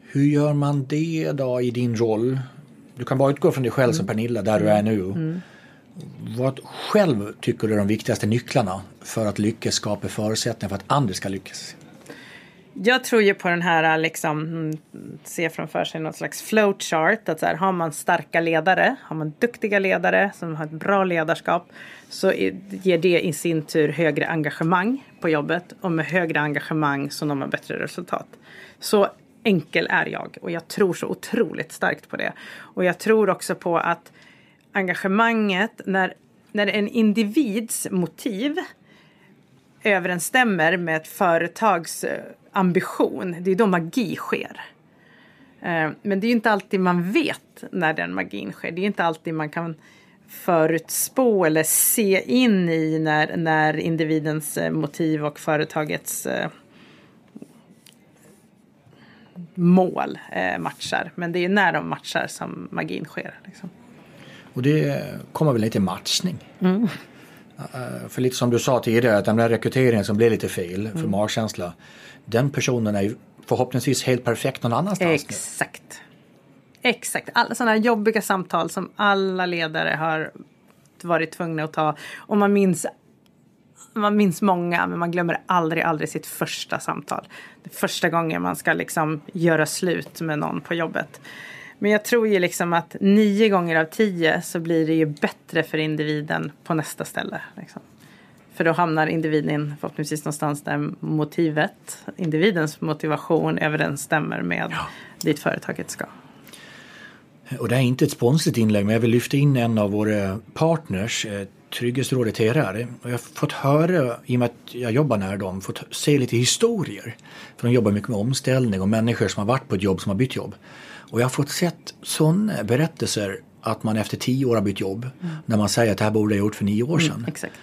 Hur gör man det då i din roll? Du kan bara utgå från dig själv mm. som Pernilla, där du är nu. Vad själv tycker du är de viktigaste nycklarna för att lyckas skapa förutsättningar för att andra ska lyckas? Jag tror ju på den här, äh, liksom, mm, se framför sig något slags flowchart. Att så här, har man starka ledare, har man duktiga ledare som har ett bra ledarskap så ger det i sin tur högre engagemang på jobbet och med högre engagemang så når man bättre resultat. Så enkel är jag och jag tror så otroligt starkt på det. Och jag tror också på att engagemanget när, när en individs motiv överensstämmer med ett företags eh, ambition, det är då magi sker. Eh, men det är inte alltid man vet när den magin sker. Det är inte alltid man kan förutspå eller se in i när, när individens eh, motiv och företagets mål matchar. Men det är när de matchar som magin sker. Liksom. Och det kommer väl lite matchning. Mm. För lite som du sa tidigare, att den där rekryteringen som blev lite fel för mm. magkänsla. Den personen är förhoppningsvis helt perfekt någon annanstans. Exakt. Nu. Exakt. Alla sådana här jobbiga samtal som alla ledare har varit tvungna att ta. Och man minns man minns många men man glömmer aldrig, aldrig sitt första samtal. Det första gången man ska liksom göra slut med någon på jobbet. Men jag tror ju liksom att nio gånger av tio så blir det ju bättre för individen på nästa ställe. Liksom. För då hamnar individen förhoppningsvis någonstans där motivet, individens motivation överensstämmer med ja. dit företaget ska. Och det är inte ett sponsrigt inlägg men jag vill lyfta in en av våra partners, eh, Trygghetsrådet TRR. Och jag har fått höra, i och med att jag jobbar nära dem, fått se lite historier. För de jobbar mycket med omställning och människor som har varit på ett jobb som har bytt jobb. Och jag har fått sett sådana berättelser att man efter tio år har bytt jobb. Mm. När man säger att det här borde jag gjort för nio år sedan. Mm, exakt.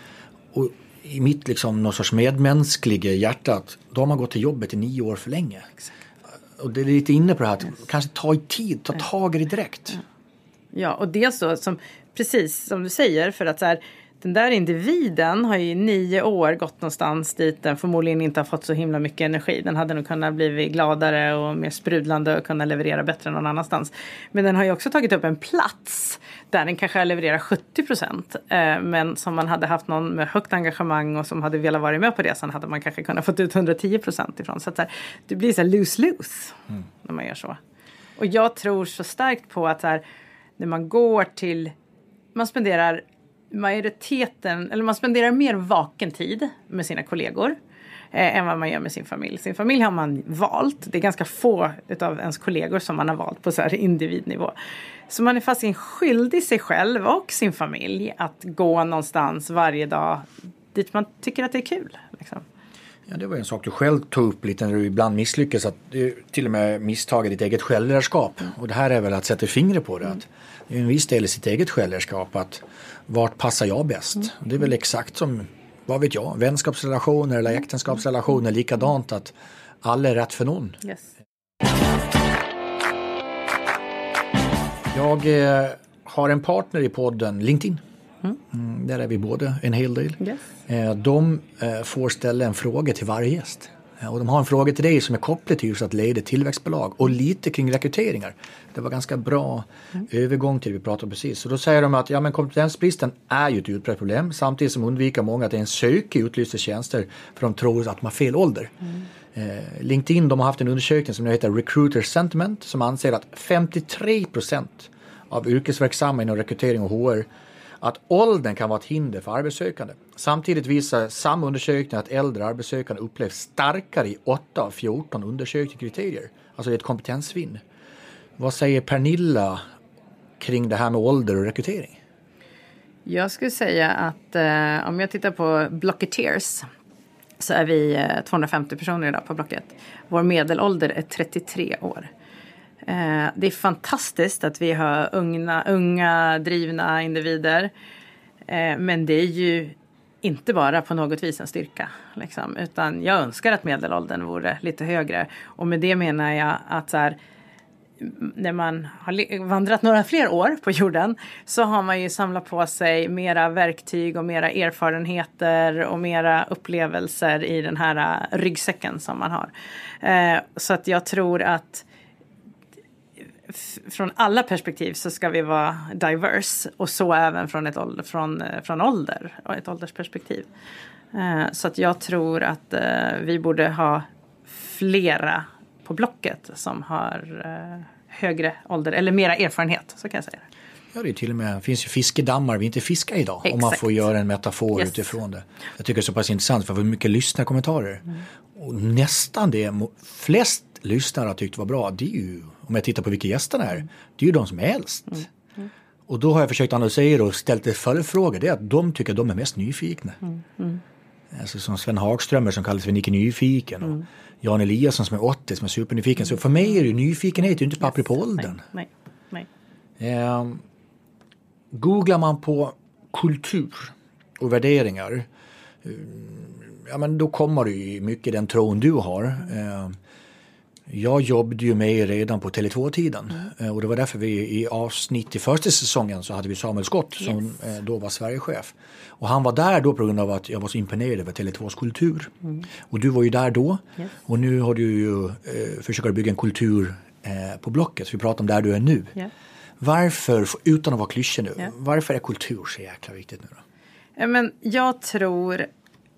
Och i mitt liksom, någon sorts medmänskliga hjärta, då har man gått till jobbet i nio år för länge. Exakt. Och det är lite inne på det här att yes. kanske ta i tid, ta tag i det direkt. Ja, och dels så som precis som du säger för att så här, den där individen har ju nio år gått någonstans dit den förmodligen inte har fått så himla mycket energi. Den hade nog kunnat bli gladare och mer sprudlande och kunna leverera bättre någon annanstans. Men den har ju också tagit upp en plats där den kanske levererar 70 procent. Eh, men som man hade haft någon med högt engagemang och som hade velat vara med på resan hade man kanske kunnat fått ut 110 procent ifrån. Så att det blir så här lose-lose mm. när man gör så. Och jag tror så starkt på att här, när man går till man spenderar majoriteten, eller man spenderar mer vaken tid med sina kollegor eh, än vad man gör med sin familj. Sin familj har man valt. Det är ganska få av ens kollegor som man har valt på så här individnivå. Så man är fast skyldig sig själv och sin familj att gå någonstans varje dag dit man tycker att det är kul. Liksom. Ja, det var en sak du själv tog upp lite när du ibland misslyckas. Att du till och med misstagit ditt eget självledarskap. Mm. Och det här är väl att sätta fingret på det. Att det är en viss del i sitt eget självledarskap. Att vart passar jag bäst? Mm. Det är väl exakt som, vad vet jag, vänskapsrelationer eller äktenskapsrelationer. Likadant att alla är rätt för någon. Yes. Jag eh, har en partner i podden LinkedIn. Mm. mm där är vi båda en hel del. Yes. Eh, de eh, får ställa en fråga till varje gäst. Och de har en fråga till dig som är kopplad till just att leda tillväxtbolag och lite kring rekryteringar. Det var ganska bra mm. övergång till det vi pratade precis. Så då säger de att ja, men kompetensbristen är ju ett utbrett problem samtidigt som undviker många att ens söka utlysta tjänster för de tror att de har fel ålder. Mm. Eh, LinkedIn de har haft en undersökning som heter Recruiter Sentiment som anser att 53 procent av yrkesverksamma inom rekrytering och HR att åldern kan vara ett hinder för arbetssökande. Samtidigt visar samma undersökning att äldre arbetssökande upplevs starkare i 8 av 14 undersökta kriterier. Alltså det är ett kompetensvinn. Vad säger Pernilla kring det här med ålder och rekrytering? Jag skulle säga att eh, om jag tittar på Blocketeers så är vi eh, 250 personer idag på Blocket. Vår medelålder är 33 år. Eh, det är fantastiskt att vi har unga, unga drivna individer. Eh, men det är ju inte bara på något vis en styrka. Liksom, utan jag önskar att medelåldern vore lite högre. Och med det menar jag att så här, när man har vandrat några fler år på jorden så har man ju samlat på sig mera verktyg och mera erfarenheter och mera upplevelser i den här ryggsäcken som man har. Eh, så att jag tror att från alla perspektiv så ska vi vara diverse och så även från, ett ålder, från, eh, från ålder och ett åldersperspektiv. Eh, så att jag tror att eh, vi borde ha flera på Blocket som har högre ålder eller mera erfarenhet, så kan jag säga. Ja, det är till och med, finns ju fiskedammar vi inte fiskar idag. Exakt. Om man får göra en metafor yes. utifrån det. Jag tycker det är så pass intressant för vi har mycket lyssnarkommentarer. Mm. Och nästan det flest lyssnare har tyckt var bra, det är ju om jag tittar på vilka gästerna är, det är ju de som är äldst. Mm. Mm. Och då har jag försökt analysera och ställt en följdfråga, det är att de tycker att de är mest nyfikna. Mm. mm. Alltså som Sven Hagströmer som kallas för Nicke Nyfiken och mm. Jan Eliasson som är 80 som är supernyfiken. Så för mig är det nyfikenhet, inte papper på åldern. Nej, nej, nej. Um, googlar man på kultur och värderingar eh, ja, men då kommer det ju mycket den tron du har. Eh, jag jobbade ju med redan på Tele2-tiden mm. och det var därför vi i avsnitt i första säsongen så hade vi Samuel Skott yes. som då var Sverigechef. Och han var där då på grund av att jag var så imponerad över Tele2s kultur. Mm. Och du var ju där då yes. och nu har du ju eh, försökt bygga en kultur eh, på Blocket. Så vi pratar om där du är nu. Yeah. Varför, utan att vara klyschig nu, yeah. varför är kultur så jäkla viktigt nu då? Men jag tror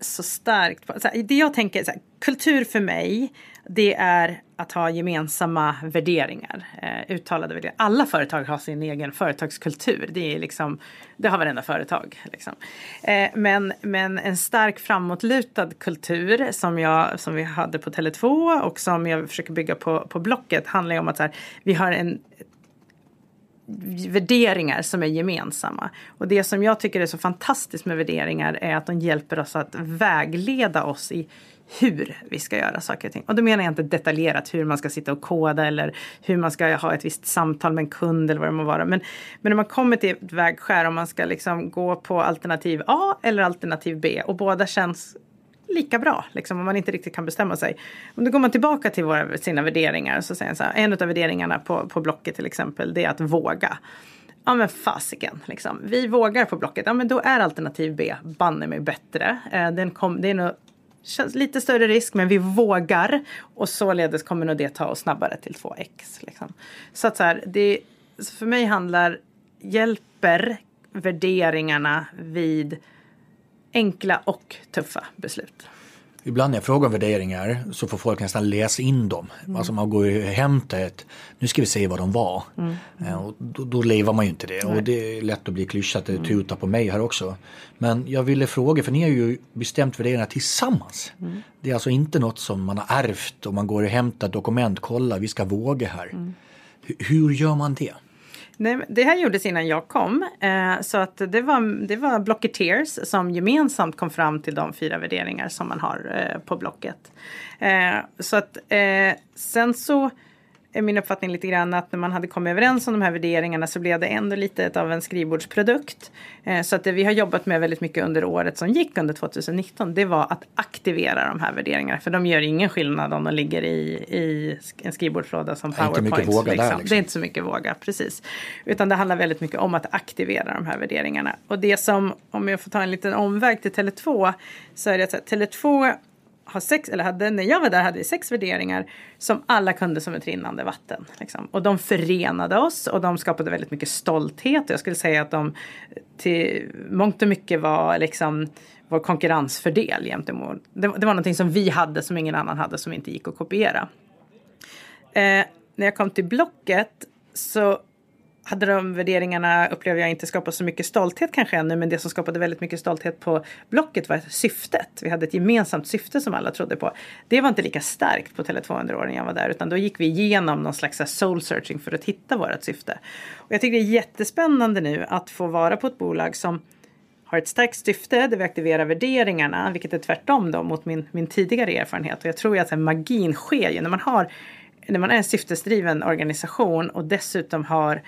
så starkt på, så här, det jag tänker, så här, kultur för mig, det är att ha gemensamma värderingar, eh, uttalade värderingar. Alla företag har sin egen företagskultur. Det, är liksom, det har varenda företag. Liksom. Eh, men, men en stark framåtlutad kultur som, jag, som vi hade på Tele2 och som jag försöker bygga på, på Blocket handlar om att så här, vi har en värderingar som är gemensamma. Och det som jag tycker är så fantastiskt med värderingar är att de hjälper oss att vägleda oss i hur vi ska göra saker och ting. Och då menar jag inte detaljerat hur man ska sitta och koda eller hur man ska ha ett visst samtal med en kund eller vad det må vara. Men, men när man kommer till ett vägskär om man ska liksom gå på alternativ A eller alternativ B och båda känns lika bra, liksom, om man inte riktigt kan bestämma sig. Om då går man tillbaka till våra, sina värderingar så säger så här, en av värderingarna på, på Blocket till exempel, det är att våga. Ja men fasiken, liksom. vi vågar på Blocket, ja men då är alternativ B banne mig bättre. Eh, den kom, det är nog känns lite större risk men vi vågar och således kommer nog det ta oss snabbare till 2x. Liksom. Så att så här, det, för mig handlar, hjälper värderingarna vid enkla och tuffa beslut. Ibland när jag frågar om värderingar så får folk nästan läsa in dem. Mm. Alltså man går och hämtar ett, nu ska vi se vad de var. Mm. Mm. Och då, då lever man ju inte det. Nej. Och det är lätt att bli klyschat, mm. tuta på mig här också. Men jag ville fråga, för ni har ju bestämt värderingarna tillsammans. Mm. Det är alltså inte något som man har ärvt och man går och hämtar dokument, kolla vi ska våga här. Mm. Hur gör man det? Nej, det här gjordes innan jag kom. Eh, så att det var, det var Blocketeers som gemensamt kom fram till de fyra värderingar som man har eh, på Blocket. Eh, så att eh, sen så är min uppfattning lite grann att när man hade kommit överens om de här värderingarna så blev det ändå lite av en skrivbordsprodukt. Eh, så att det vi har jobbat med väldigt mycket under året som gick under 2019 det var att aktivera de här värderingarna. För de gör ingen skillnad om de ligger i, i en skrivbordslåda som PowerPoint. Liksom. Där, liksom. Det är inte så mycket våga, precis. Utan det handlar väldigt mycket om att aktivera de här värderingarna. Och det som, om jag får ta en liten omväg till Tele2, så är det att Tele2 har sex, eller hade, när jag var där hade vi sex värderingar som alla kunde som ett rinnande vatten. Liksom. Och de förenade oss och de skapade väldigt mycket stolthet. Jag skulle säga att de till mångt och mycket var liksom vår konkurrensfördel gentemot. Det, det var någonting som vi hade som ingen annan hade som inte gick att kopiera. Eh, när jag kom till Blocket så hade de värderingarna, upplever jag, inte skapat så mycket stolthet kanske ännu, men det som skapade väldigt mycket stolthet på Blocket var syftet. Vi hade ett gemensamt syfte som alla trodde på. Det var inte lika starkt på Tele2 under åren jag var där, utan då gick vi igenom någon slags soul searching för att hitta vårt syfte. Och jag tycker det är jättespännande nu att få vara på ett bolag som har ett starkt syfte där vi aktiverar värderingarna, vilket är tvärtom då mot min, min tidigare erfarenhet. Och jag tror ju att magin sker ju när man har när man är en syftesdriven organisation och dessutom har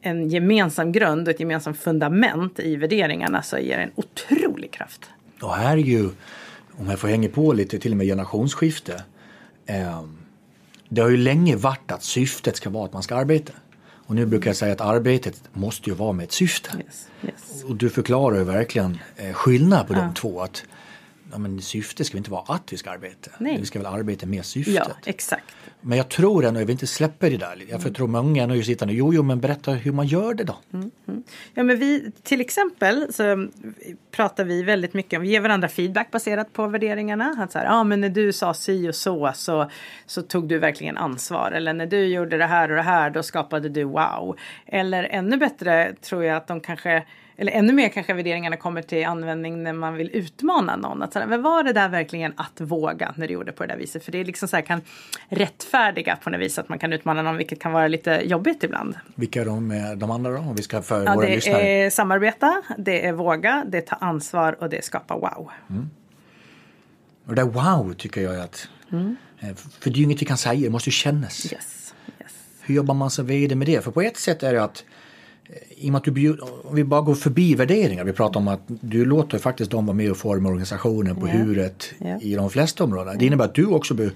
en gemensam grund och ett gemensamt fundament i värderingarna så ger det en otrolig kraft. Och här är ju, om jag får hänga på lite, till och med generationsskifte. Eh, det har ju länge varit att syftet ska vara att man ska arbeta. Och nu brukar jag säga att arbetet måste ju vara med ett syfte. Yes, yes. Och du förklarar ju verkligen eh, skillnad på ja. de två. Att ja, men syftet ska inte vara att vi ska arbeta. Nej. Vi ska väl arbeta med syftet. Ja, exakt. Men jag tror ändå, jag vill inte släppa det där. Jag mm. tror många ändå sitter nu, jo, jo, men berätta hur man gör det då. Mm, mm. Ja, men vi, till exempel så pratar vi väldigt mycket om, vi ger varandra feedback baserat på värderingarna. Att så här, ja, men när du sa si och så, så, så tog du verkligen ansvar. Eller när du gjorde det här och det här, då skapade du wow. Eller ännu bättre tror jag att de kanske eller ännu mer kanske värderingarna kommer till användning när man vill utmana någon. Att men var det där verkligen att våga när du gjorde på det där viset? För det är liksom så här, kan rättfärdiga på något vis att man kan utmana någon, vilket kan vara lite jobbigt ibland. Vilka är de, de andra då? Om vi ska för ja, våra det lyssnare. är samarbeta, det är våga, det är ta ansvar och det är skapa wow. Mm. Och det där wow tycker jag att, mm. Eh, för det är ju inget vi kan säga, det måste ju kännas. Yes. Yes. Hur jobbar man som vd med det? För på ett sätt är det att i och med att du bjud, om vi bara går förbi värderingar, vi pratar om att du låter faktiskt dem vara med och forma organisationen på Ja. huret Ja. i de flesta områden. Det innebär att du också be,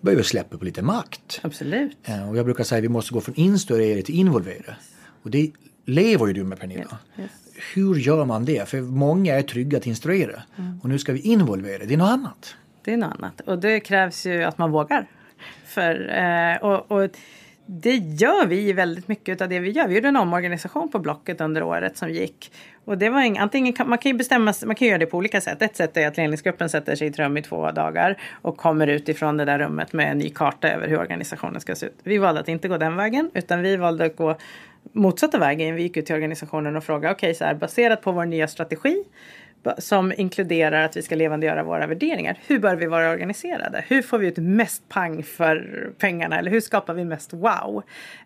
behöver släppa på lite makt. Absolut. Eh, Och jag brukar säga att vi måste gå från instruera till involvera. Och det lever ju du med Pernilla. Yes. Hur gör man det? För många är trygga att instruera. Och nu ska vi involvera, det är något annat. Det är något annat. Och det krävs ju att man vågar. För, eh, och, och det gör vi väldigt mycket av det vi gör. Vi gjorde en omorganisation på Blocket under året som gick. Och det var en, antingen kan, man kan ju bestämma, man kan göra det på olika sätt. Ett sätt är att ledningsgruppen sätter sig i ett rum i två dagar och kommer ut ifrån det där rummet med en ny karta över hur organisationen ska se ut. Vi valde att inte gå den vägen utan vi valde att gå motsatta vägen. Vi gick ut till organisationen och frågade okej, så här, baserat på vår nya strategi som inkluderar att vi ska levandegöra våra värderingar. Hur bör vi vara organiserade? Hur får vi ut mest pang för pengarna? Eller hur skapar vi mest wow?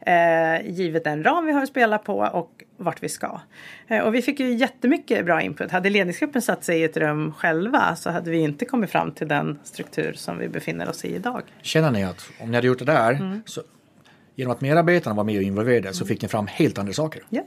Eh, givet den ram vi har att spela på och vart vi ska. Eh, och vi fick ju jättemycket bra input. Hade ledningsgruppen satt sig i ett rum själva så hade vi inte kommit fram till den struktur som vi befinner oss i idag. Känner ni att om ni hade gjort det där, Mm. så, genom att medarbetarna var med och involverade så fick ni fram helt andra saker? Ja.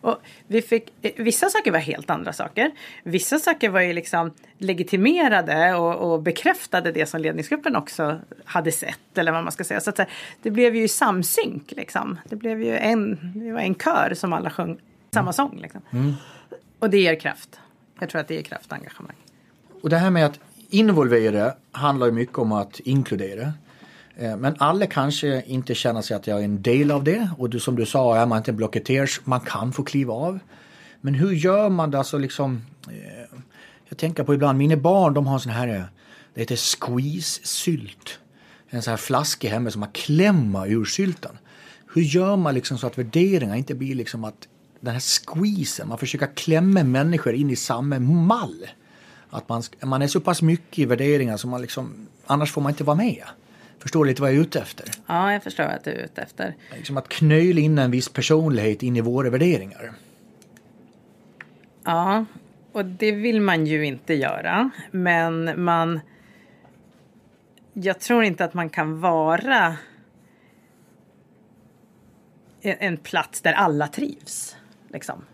Och vi fick, vissa saker var helt andra saker. Vissa saker var ju liksom legitimerade och, och bekräftade det som ledningsgruppen också hade sett. Eller vad man ska säga. Så så här, det blev ju samsynk liksom. Det blev ju en, det var en kör som alla sjöng samma sång. Liksom. Och det ger kraft. Jag tror att det ger kraft och engagemang. Och det här med att involvera handlar ju mycket om att inkludera. Eh, men alla kanske inte känner sig att jag är en del av det och du, som du sa, är man inte en blocketers, man kan få kliva av. Men hur gör man det? Alltså liksom, eh, jag tänker på ibland, mina barn de har en sån här, eh, det heter squeeze-sylt. En sån här flaska hemma som man klämmer ur sylten. Hur gör man liksom så att värderingar inte blir liksom att den här squeezen, man försöker klämma människor in i samma mall. Att man, man är så pass mycket i värderingar som man liksom, annars får man inte vara med. Förstår lite vad jag är ute efter? Ja, jag förstår vad du är ute efter. Liksom att knöla in en viss personlighet in i våra värderingar. Ja, och det vill man ju inte göra. Men man... Jag tror inte att man kan vara en, plats där alla trivs. Liksom.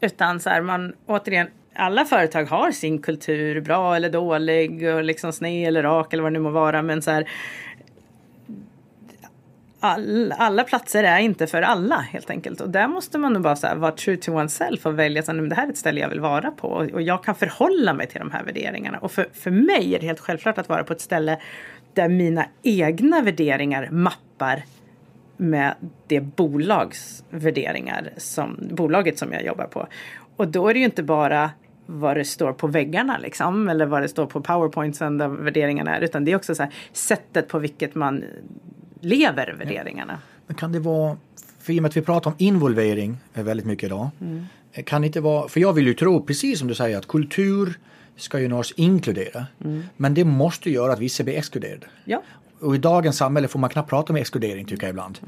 Utan så här, man återigen, alla företag har sin kultur, bra eller dålig, och liksom sned eller rak eller vad det nu må vara. Men så här, all, alla platser är inte för alla helt enkelt. Och där måste man nog bara så här, vara true to oneself och välja att det här är ett ställe jag vill vara på. Och, och jag kan förhålla mig till de här värderingarna. Och för, för mig är det helt självklart att vara på ett ställe där mina egna värderingar mappar med det bolags värderingar som bolaget som jag jobbar på. Och då är det ju inte bara vad det står på väggarna liksom eller vad det står på powerpointsen där värderingarna är utan det är också så här, sättet på vilket man lever värderingarna. Men kan det vara, för i och med att vi pratar om involvering väldigt mycket idag. eh, Kan det inte vara, för jag vill ju tro, precis som du säger, att kultur ska ju nås inkludera. Men det måste göra att vissa blir exkluderade. Ja. Och i dagens samhälle får man knappt prata om exkludering tycker jag ibland.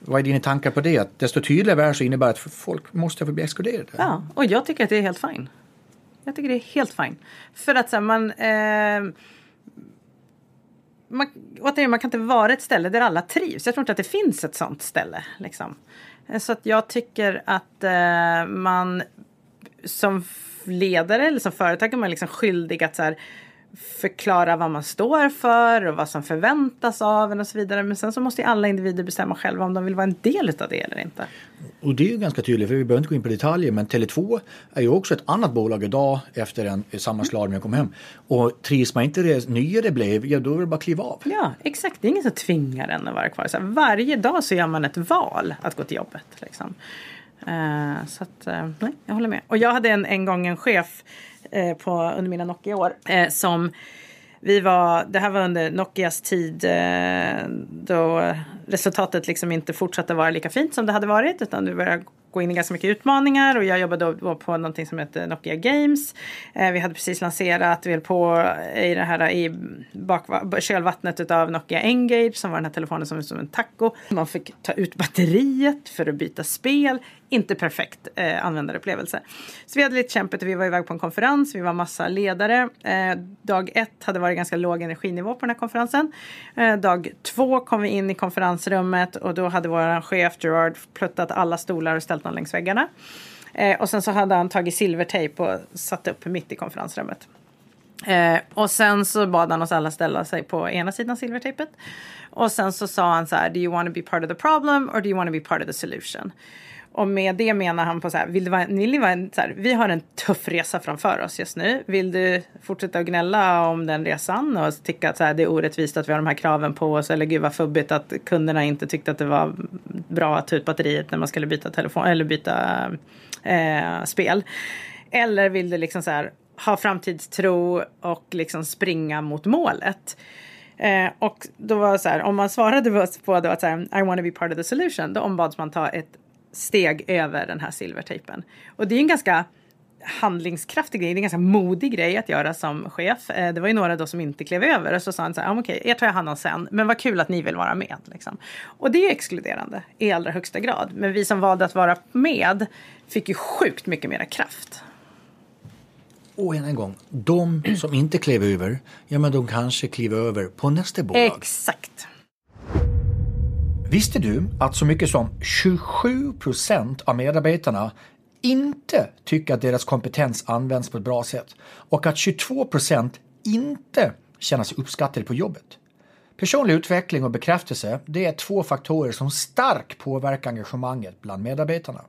Vad är dina tankar på det? Att desto tydligare det är så innebär det att folk måste få bli exkluderade. Ja, och jag tycker att det är helt fine. Jag tycker det är helt fine. För att så här, man... Eh, man, återigen, man kan inte vara ett ställe där alla trivs. Jag tror inte att det finns ett sånt ställe. Liksom. Eh, så att jag tycker att eh, man som ledare eller som företag är man liksom skyldig att så här, förklara vad man står för och vad som förväntas av en och så vidare. Men sen så måste ju alla individer bestämma själva om de vill vara en del av det eller inte. Och det är ju ganska tydligt, för vi behöver inte gå in på detaljer, men Tele2 är ju också ett annat bolag idag efter en sammanslagning när jag kom hem. Och trivs man inte det nya det blev, ja då är det bara att kliva av. Ja, exakt. Det är ingen som tvingar en att vara kvar. Så varje dag så gör man ett val att gå till jobbet. Liksom. Eh, så att, eh, nej, jag håller med. Och jag hade en, en gång en chef eh, på, under mina Nokia-år eh, som vi var, det här var under Nokias tid eh, då resultatet liksom inte fortsatte vara lika fint som det hade varit utan vi började gå in i ganska mycket utmaningar och jag jobbade då på någonting som heter Nokia Games. Eh, vi hade precis lanserat, vi höll på i det här i bakva- kölvattnet utav Nokia Engage som var den här telefonen som var som en taco. Man fick ta ut batteriet för att byta spel inte perfekt eh, användarupplevelse. Så vi hade lite kämpigt och vi var iväg på en konferens, vi var massa ledare. Eh, dag ett hade varit ganska låg energinivå på den här konferensen. Eh, dag två kom vi in i konferensrummet och då hade vår chef Gerard pluttat alla stolar och ställt dem längs väggarna. Eh, och sen så hade han tagit silvertejp och satt upp mitt i konferensrummet. Eh, och sen så bad han oss alla ställa sig på ena sidan silvertejpet. Och sen så sa han så här, do you want to be part of the problem or do you want to be part of the solution? Och med det menar han på så här, vill, du vara, vill du, vara så här, vi har en tuff resa framför oss just nu. Vill du fortsätta att gnälla om den resan och tycka att så här, det är orättvist att vi har de här kraven på oss eller gud vad fubbigt att kunderna inte tyckte att det var bra att ta ut batteriet när man skulle byta telefon eller byta eh, spel. Eller vill du liksom så här, ha framtidstro och liksom springa mot målet. Eh, och då var det så här, om man svarade på det att så här, I want to be part of the solution, då ombads man ta ett steg över den här silvertejpen. Och det är en ganska handlingskraftig grej, det är en ganska modig grej att göra som chef. Eh, det var ju några då som inte klev över och så sa han så här, ah, okej, er tar jag hand om sen, men vad kul att ni vill vara med. Liksom. Och det är exkluderande i allra högsta grad. Men vi som valde att vara med fick ju sjukt mycket mera kraft. Och än en gång, de som inte klev över, ja men de kanske kliver över på nästa bolag. Exakt. Visste du att så mycket som 27 procent av medarbetarna inte tycker att deras kompetens används på ett bra sätt och att 22 procent inte känner sig uppskattade på jobbet? Personlig utveckling och bekräftelse det är två faktorer som starkt påverkar engagemanget bland medarbetarna.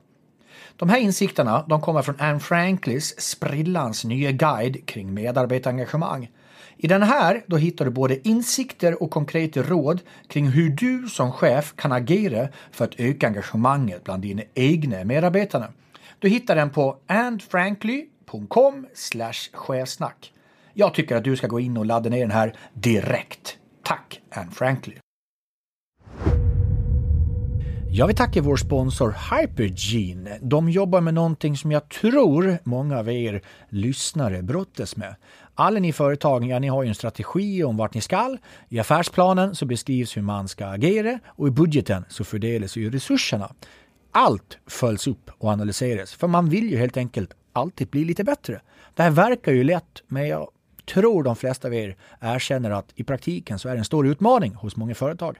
De här insikterna de kommer från Anne Franklis sprillans nya guide kring medarbetarengagemang. I den här då hittar du både insikter och konkreta råd kring hur du som chef kan agera för att öka engagemanget bland dina egna medarbetare. Du hittar den på andfrankly.com chefsnack. Jag tycker att du ska gå in och ladda ner den här direkt. Tack Anne Frankly! Jag vill tacka vår sponsor Hypergene. De jobbar med någonting som jag tror många av er lyssnare brottas med. Alla ni företag, ja, ni har ju en strategi om vart ni skall. I affärsplanen så beskrivs hur man ska agera och i budgeten så fördelas ju resurserna. Allt följs upp och analyseras för man vill ju helt enkelt alltid bli lite bättre. Det här verkar ju lätt men jag tror de flesta av er erkänner att i praktiken så är det en stor utmaning hos många företag.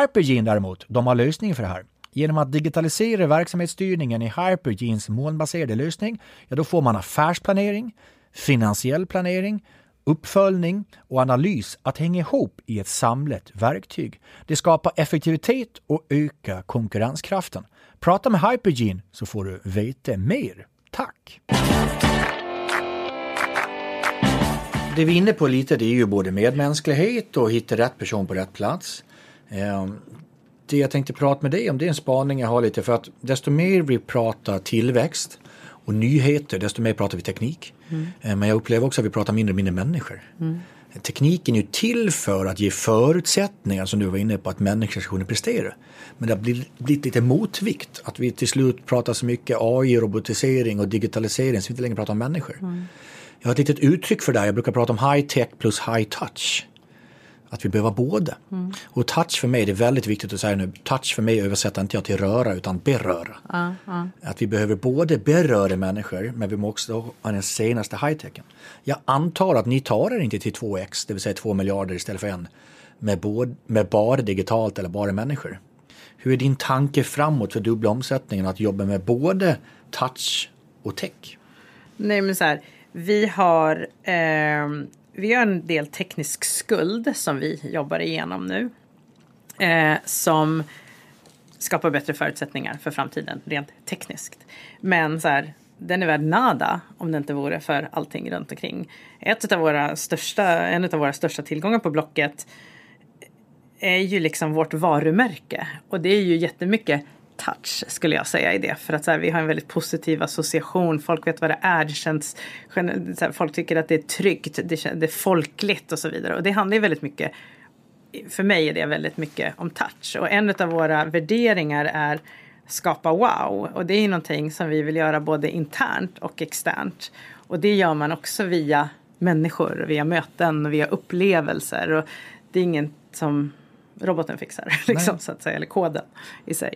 Hypergene däremot, de har lösningen för det här. Genom att digitalisera verksamhetsstyrningen i Hypergenes molnbaserade lösning, ja då får man affärsplanering, finansiell planering, uppföljning och analys att hänga ihop i ett samlat verktyg. Det skapar effektivitet och ökar konkurrenskraften. Prata med Hypergene så får du veta mer. Tack! Det vi är inne på lite det är ju både medmänsklighet och hitta rätt person på rätt plats. Ehm, det jag tänkte prata med dig om det är en spaning jag har lite för att desto mer vi pratar tillväxt och nyheter desto mer pratar vi teknik. Mm. Ehm, men jag upplever också att vi pratar mindre och mindre människor. Mm. Tekniken är ju till för att ge förutsättningar som du var inne på att människor ska kunna prestera. Men det har blivit lite motvikt att vi till slut pratar så mycket AI, robotisering och digitalisering så vi inte längre pratar om människor. Mm. Jag har ett litet uttryck för det jag brukar prata om high tech plus high touch att vi behöver både. Mm. Och touch för mig, det är väldigt viktigt att säga nu, touch för mig översätter inte jag till röra utan beröra. Uh, uh. Att vi behöver både beröra människor men vi måste också ha den senaste high-techen. Jag antar att ni tar er inte till 2x, det vill säga 2 miljarder istället för en, med, både, med bara digitalt eller bara människor. Hur är din tanke framåt för dubbla omsättningen att jobba med både touch och tech? Nej men så här, vi har eh vi har en del teknisk skuld som vi jobbar igenom nu. Eh, som skapar bättre förutsättningar för framtiden rent tekniskt. Men så här, den är värd nada om det inte vore för allting runt omkring. Ett av våra största, en av våra största tillgångar på Blocket är ju liksom vårt varumärke. Och det är ju jättemycket touch skulle jag säga i det. För att så här, vi har en väldigt positiv association. Folk vet vad det är. Det känns, här, folk tycker att det är tryggt. Det, det är folkligt och så vidare. Och det handlar ju väldigt mycket för mig är det väldigt mycket om touch. Och en av våra värderingar är skapa wow. Och det är någonting som vi vill göra både internt och externt. Och det gör man också via människor, via möten och via upplevelser. Och det är inget som roboten fixar, <laughs> liksom, så att säga, eller koden i sig.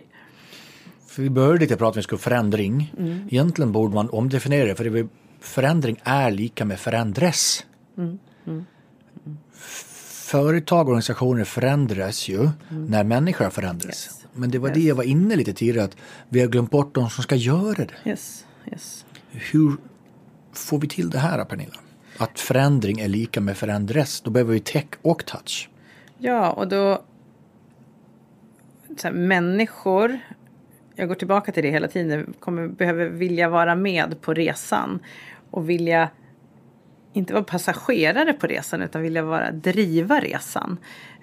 För vi började lite prata om vi skulle förändring. Mm. Egentligen borde man omdefiniera det för det förändring är lika med förändras. Mm. Mm. Företag och organisationer förändras ju mm. när människor förändras. Yes. Men det var yes. det jag var inne lite tidigare att vi har glömt bort de som ska göra det. Yes. Yes. Hur får vi till det här Pernilla? Att förändring är lika med förändras. Då behöver vi tech och touch. Ja, och då här, människor jag går tillbaka till det hela tiden, kommer, behöver vilja vara med på resan och vilja inte vara passagerare på resan utan vilja vara driva resan.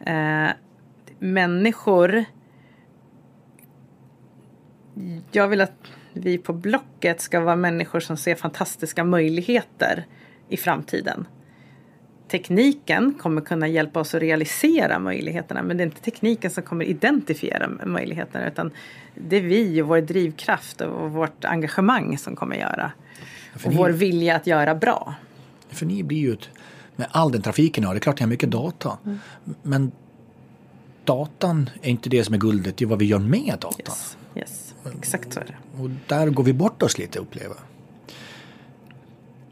Eh, människor jag vill att vi på Blocket ska vara människor som ser fantastiska möjligheter i framtiden. Tekniken kommer kunna hjälpa oss att realisera möjligheterna men det är inte tekniken som kommer identifiera möjligheterna utan det är vi och vår drivkraft och vårt engagemang som kommer göra. och ni, vår vilja att göra bra. För ni blir ju ett, med all den trafiken ja, det är klart ni har mycket data. Mm. Men datan är inte det som är guldet, det är vad vi gör med datan. Yes, yes. exakt så är det. Och där går vi bort oss lite upplever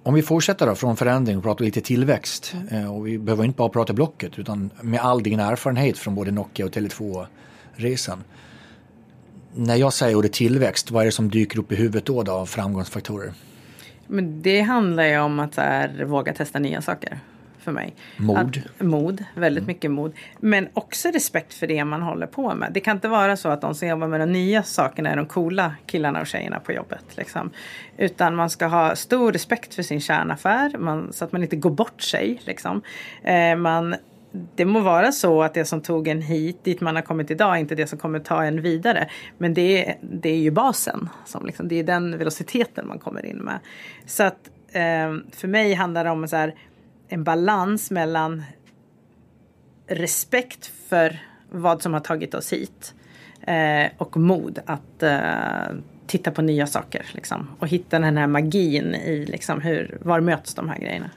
om vi fortsätter då från förändring och pratar lite tillväxt mm. och vi behöver inte bara prata Blocket utan med all din erfarenhet från både Nokia och Tele2-resan. När jag säger ordet tillväxt, vad är det som dyker upp i huvudet då, då av framgångsfaktorer? Men det handlar ju om att här, våga testa nya saker för mig. Mod. Att, mod, väldigt mm. mycket mod. Men också respekt för det man håller på med. Det kan inte vara så att de som jobbar med de nya sakerna är de coola killarna och tjejerna på jobbet. Liksom. Utan man ska ha stor respekt för sin kärnaffär man, så att man inte går bort sig. Liksom. Eh, man det må vara så att det som tog en hit, dit man har kommit idag, är inte det som kommer ta en vidare. Men det, det är ju basen. Som liksom, det är den velociteten man kommer in med. Så att eh, för mig handlar det om så här, en balans mellan respekt för vad som har tagit oss hit eh, och mod att eh, titta på nya saker liksom, och hitta den här magin i liksom, hur, var möts de här grejerna.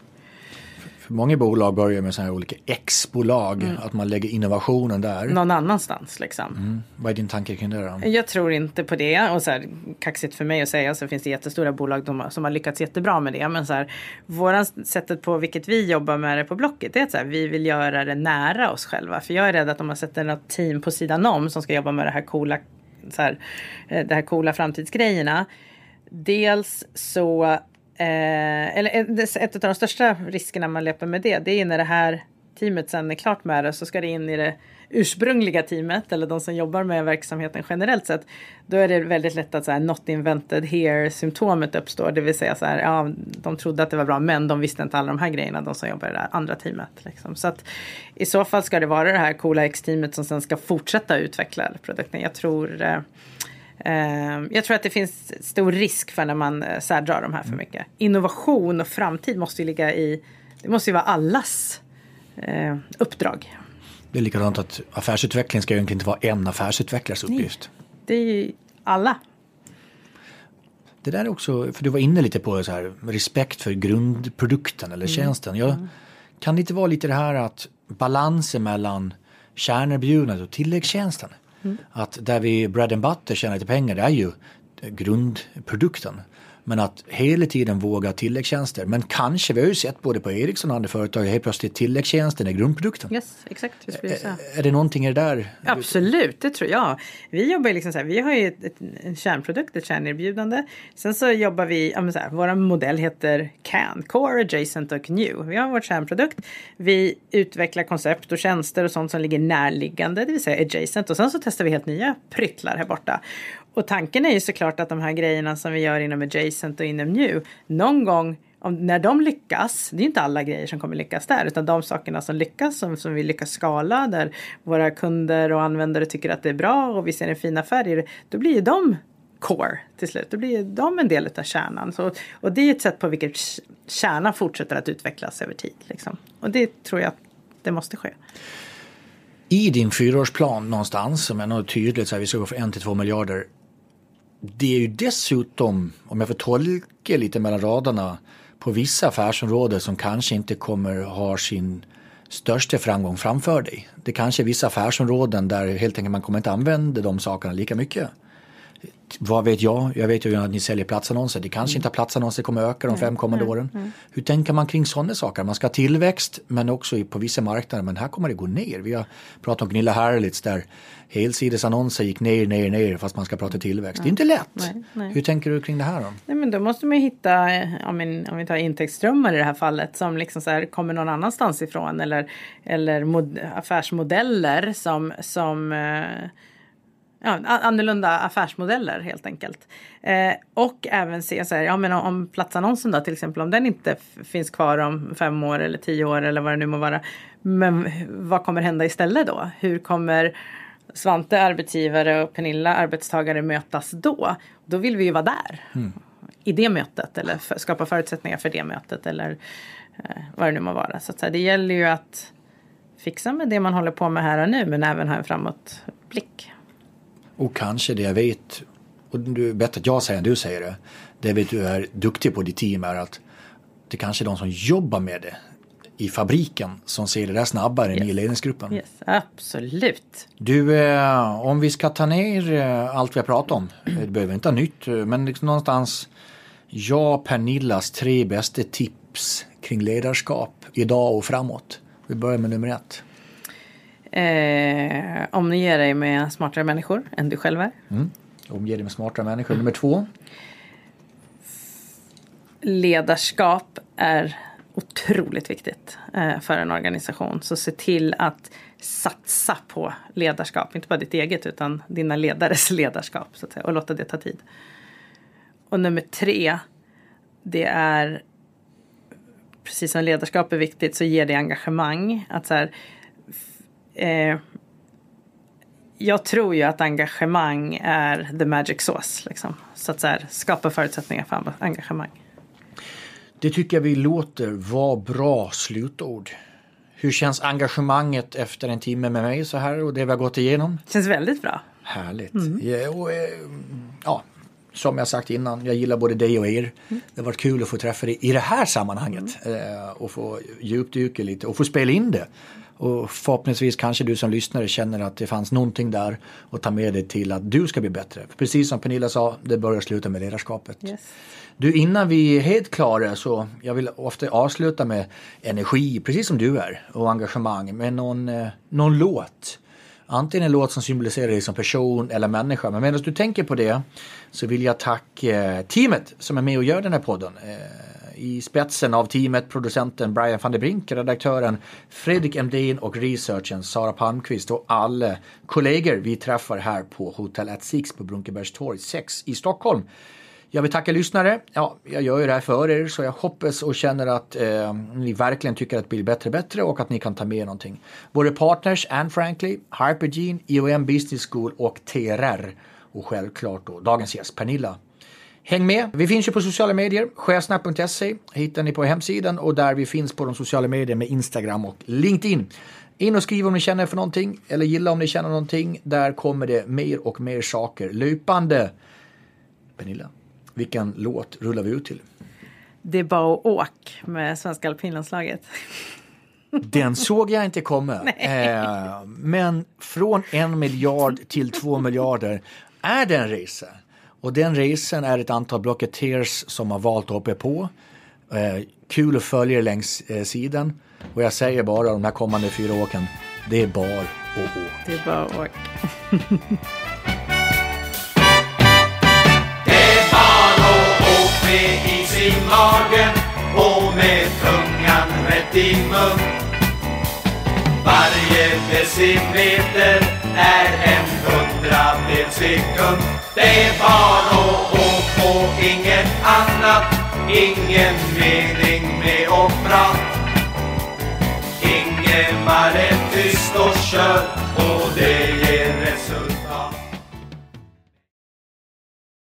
Många bolag börjar med sådana här olika X-bolag, mm. att man lägger innovationen där. Någon annanstans liksom. Mm. Vad är din tanke kring det då? Jag tror inte på det och så här, kaxigt för mig att säga så finns det jättestora bolag som har lyckats jättebra med det. Men så här, våran sättet på vilket vi jobbar med det på Blocket är att så här, vi vill göra det nära oss själva. För jag är rädd att om man sätter något team på sidan om som ska jobba med det här coola, så här, eh, det här coola framtidsgrejerna. Dels så Eh, eller eh, ett av de största riskerna man löper med det, det är när det här teamet sen är klart med det så ska det in i det ursprungliga teamet eller de som jobbar med verksamheten generellt sett. Då är det väldigt lätt att så här, not invented here symptomet uppstår. Det vill säga så här, ja, de trodde att det var bra men de visste inte alla de här grejerna, de som jobbar i det andra teamet. Liksom. Så att i så fall ska det vara det här coola X-teamet som sen ska fortsätta utveckla produkten. Jag tror eh, jag tror att det finns stor risk för när man eh, särdrar de här för mm. mycket. Innovation och framtid måste ju ligga i, det måste ju vara allas eh, uppdrag. Det är likadant att affärsutveckling ska egentligen inte vara en affärsutvecklares uppgift. Nej, det är ju alla. Det där är också, för du var inne lite på så här, respekt för grundprodukten eller mm. tjänsten. Jag, mm. Kan det inte vara lite det här att balansen mellan kärnerbjudandet och tilläggstjänsten? Mm. Att där vi bread and butter tjänar lite pengar det är ju grundprodukten. Men att hela tiden våga tilläggstjänster. Men kanske, vi har ju sett både på Ericsson och andra företag, helt plötsligt tilläggstjänsten är grundprodukten. Yes, exakt. Är, är det någonting i det där? Absolut, det tror jag. Vi jobbar liksom så här, vi har ju ett, ett, en kärnprodukt, ett kärnerbjudande. Sen så jobbar vi, ja men så här, vår modell heter CAN, Core, Adjacent och New. Vi har vår kärnprodukt. Vi utvecklar koncept och tjänster och sånt som ligger närliggande, det vill säga adjacent. Och sen så testar vi helt nya pryttlar här borta. Och tanken är ju såklart att de här grejerna som vi gör inom adjacent och inom new, någon gång om, när de lyckas, det är inte alla grejer som kommer lyckas där, utan de sakerna som lyckas, som, som vi lyckas skala, där våra kunder och användare tycker att det är bra och vi ser en fin affär i det, då blir ju de core till slut. Då blir de en del av kärnan. Så, och det är ett sätt på vilket kärnan fortsätter att utvecklas över tid. Liksom. Och det tror jag att det måste ske. I din fyraårsplan någonstans, som är något tydligt, så här, vi ska gå från en till två miljarder det är ju dessutom, om jag får tolka lite mellan raderna, på vissa affärsområden som kanske inte kommer ha sin största framgång framför dig. Det kanske är vissa affärsområden där helt enkelt man kommer inte använda de sakerna lika mycket vad vet jag? Jag vet ju att ni säljer platsannonser. Det kanske inte att platsannonser kommer öka de fem kommande åren. Hur tänker man kring sådana saker? Man ska ha tillväxt men också på vissa marknader. Men här kommer det gå ner. Vi har pratat om Gnilla Härlitz där helsidesannonser gick ner, ner, ner fast man ska prata tillväxt. Det är inte lätt. Nej, nej. Hur tänker du kring det här då? Nej, men då måste man ju hitta, men, om vi tar intäktsströmmar i det här fallet, som liksom så här, kommer någon annanstans ifrån eller, eller mod, affärsmodeller som, som eh, ja, annorlunda affärsmodeller helt enkelt. Eh, och även se så här, ja men om platsannonsen då till exempel, om den inte finns kvar om fem år eller tio år eller vad det nu må vara. Men vad kommer hända istället då? Hur kommer Svante arbetsgivare och Pernilla arbetstagare mötas då? Då vill vi ju vara där. I det mötet eller för, skapa förutsättningar för det mötet eller eh, vad det nu må vara. Så att, så här, det gäller ju att fixa med det man håller på med här och nu men även ha en framåtblick. Och kanske det jag vet, och du är bättre att jag säger än du säger det, det vet du är duktig på ditt team är att det kanske är de som jobbar med det i fabriken som ser det där snabbare än i ledningsgruppen. Yes, absolut. Du, eh, om vi ska ta ner eh, allt vi har pratat om, eh, det behöver inte ha nytt, eh, men liksom någonstans jag Pernillas tre bästa tips kring ledarskap idag och framåt. Vi börjar med nummer ett. Eh, omge dig med smartare människor än du själv är. Omge dig med smartare människor. Nummer två. Ledarskap är otroligt viktigt eh, för en organisation. Så se till att satsa på ledarskap. Inte bara ditt eget utan dina ledares <laughs> ledarskap. Så att säga, och låta det ta tid. Och nummer tre. Det är precis som ledarskap är viktigt så ger det engagemang. Att så här, eh, jag tror ju att engagemang är the magic sauce. Liksom. Så att så här, skapa förutsättningar för engagemang. Det tycker jag vi låter vara bra slutord. Hur känns engagemanget efter en timme med mig så här och det vi har gått igenom? Känns väldigt bra. Härligt. Ja, och, eh, ja, som jag sagt innan, jag gillar både dig och er. Det har varit kul att få träffa dig i det här sammanhanget eh, och få djupdyka lite och få spela in det. Och förhoppningsvis kanske du som lyssnare känner att det fanns någonting där och ta med dig till att du ska bli bättre. För precis som Pernilla sa, det börjar sluta med ledarskapet. Yes. Du, innan vi är helt klara så jag vill ofta avsluta med energi, precis som du är, och engagemang med någon, eh, någon låt. Antingen en låt som symboliserar dig som person eller människa. Men medan du tänker på det så vill jag tacka eh, teamet som är med och gör den här podden. Eh, i spetsen av teamet producenten Brian van der Brink, redaktören Fredrik Emdin och researchen Sara Palmqvist och alla kollegor vi träffar här på Hotel at Six på Brunkebergstorg 6 i Stockholm. Jag vill tacka lyssnare. Ja, jag gör ju det här för er så jag hoppas och känner att eh, ni verkligen tycker att det blir bättre och bättre och att ni kan ta med någonting. Våra partners Anne Franklin, Hypergene, IOM Business School och TRR. Och självklart då dagens gäst Pernilla. Häng med! Vi finns ju på sociala medier. Chefsnack.se hittar ni på hemsidan och där vi finns på de sociala medierna med Instagram och LinkedIn. In och skriv om ni känner för någonting eller gilla om ni känner någonting. Där kommer det mer och mer saker löpande. Pernilla, vilken låt rullar vi ut till? Det är bara att åk med svenska alpinlandslaget. <laughs> Den såg jag inte komma. Eh, men från en miljard till två miljarder är det en resa. Och den resan är ett antal blocketeers som har valt att hoppa på. Eh, kul att följa längs eh, sidan. Och jag säger bara de här kommande fyra åken, det är bar och åk. Det är bara att åka. Det är bara åk <laughs> med is i magen och med tungan rätt i mun. Varje decimeter är en hundradels sekund. Det var då och, och inget annat. Ingen mening med och prat Ingemar är tyst och kör och det ger resultat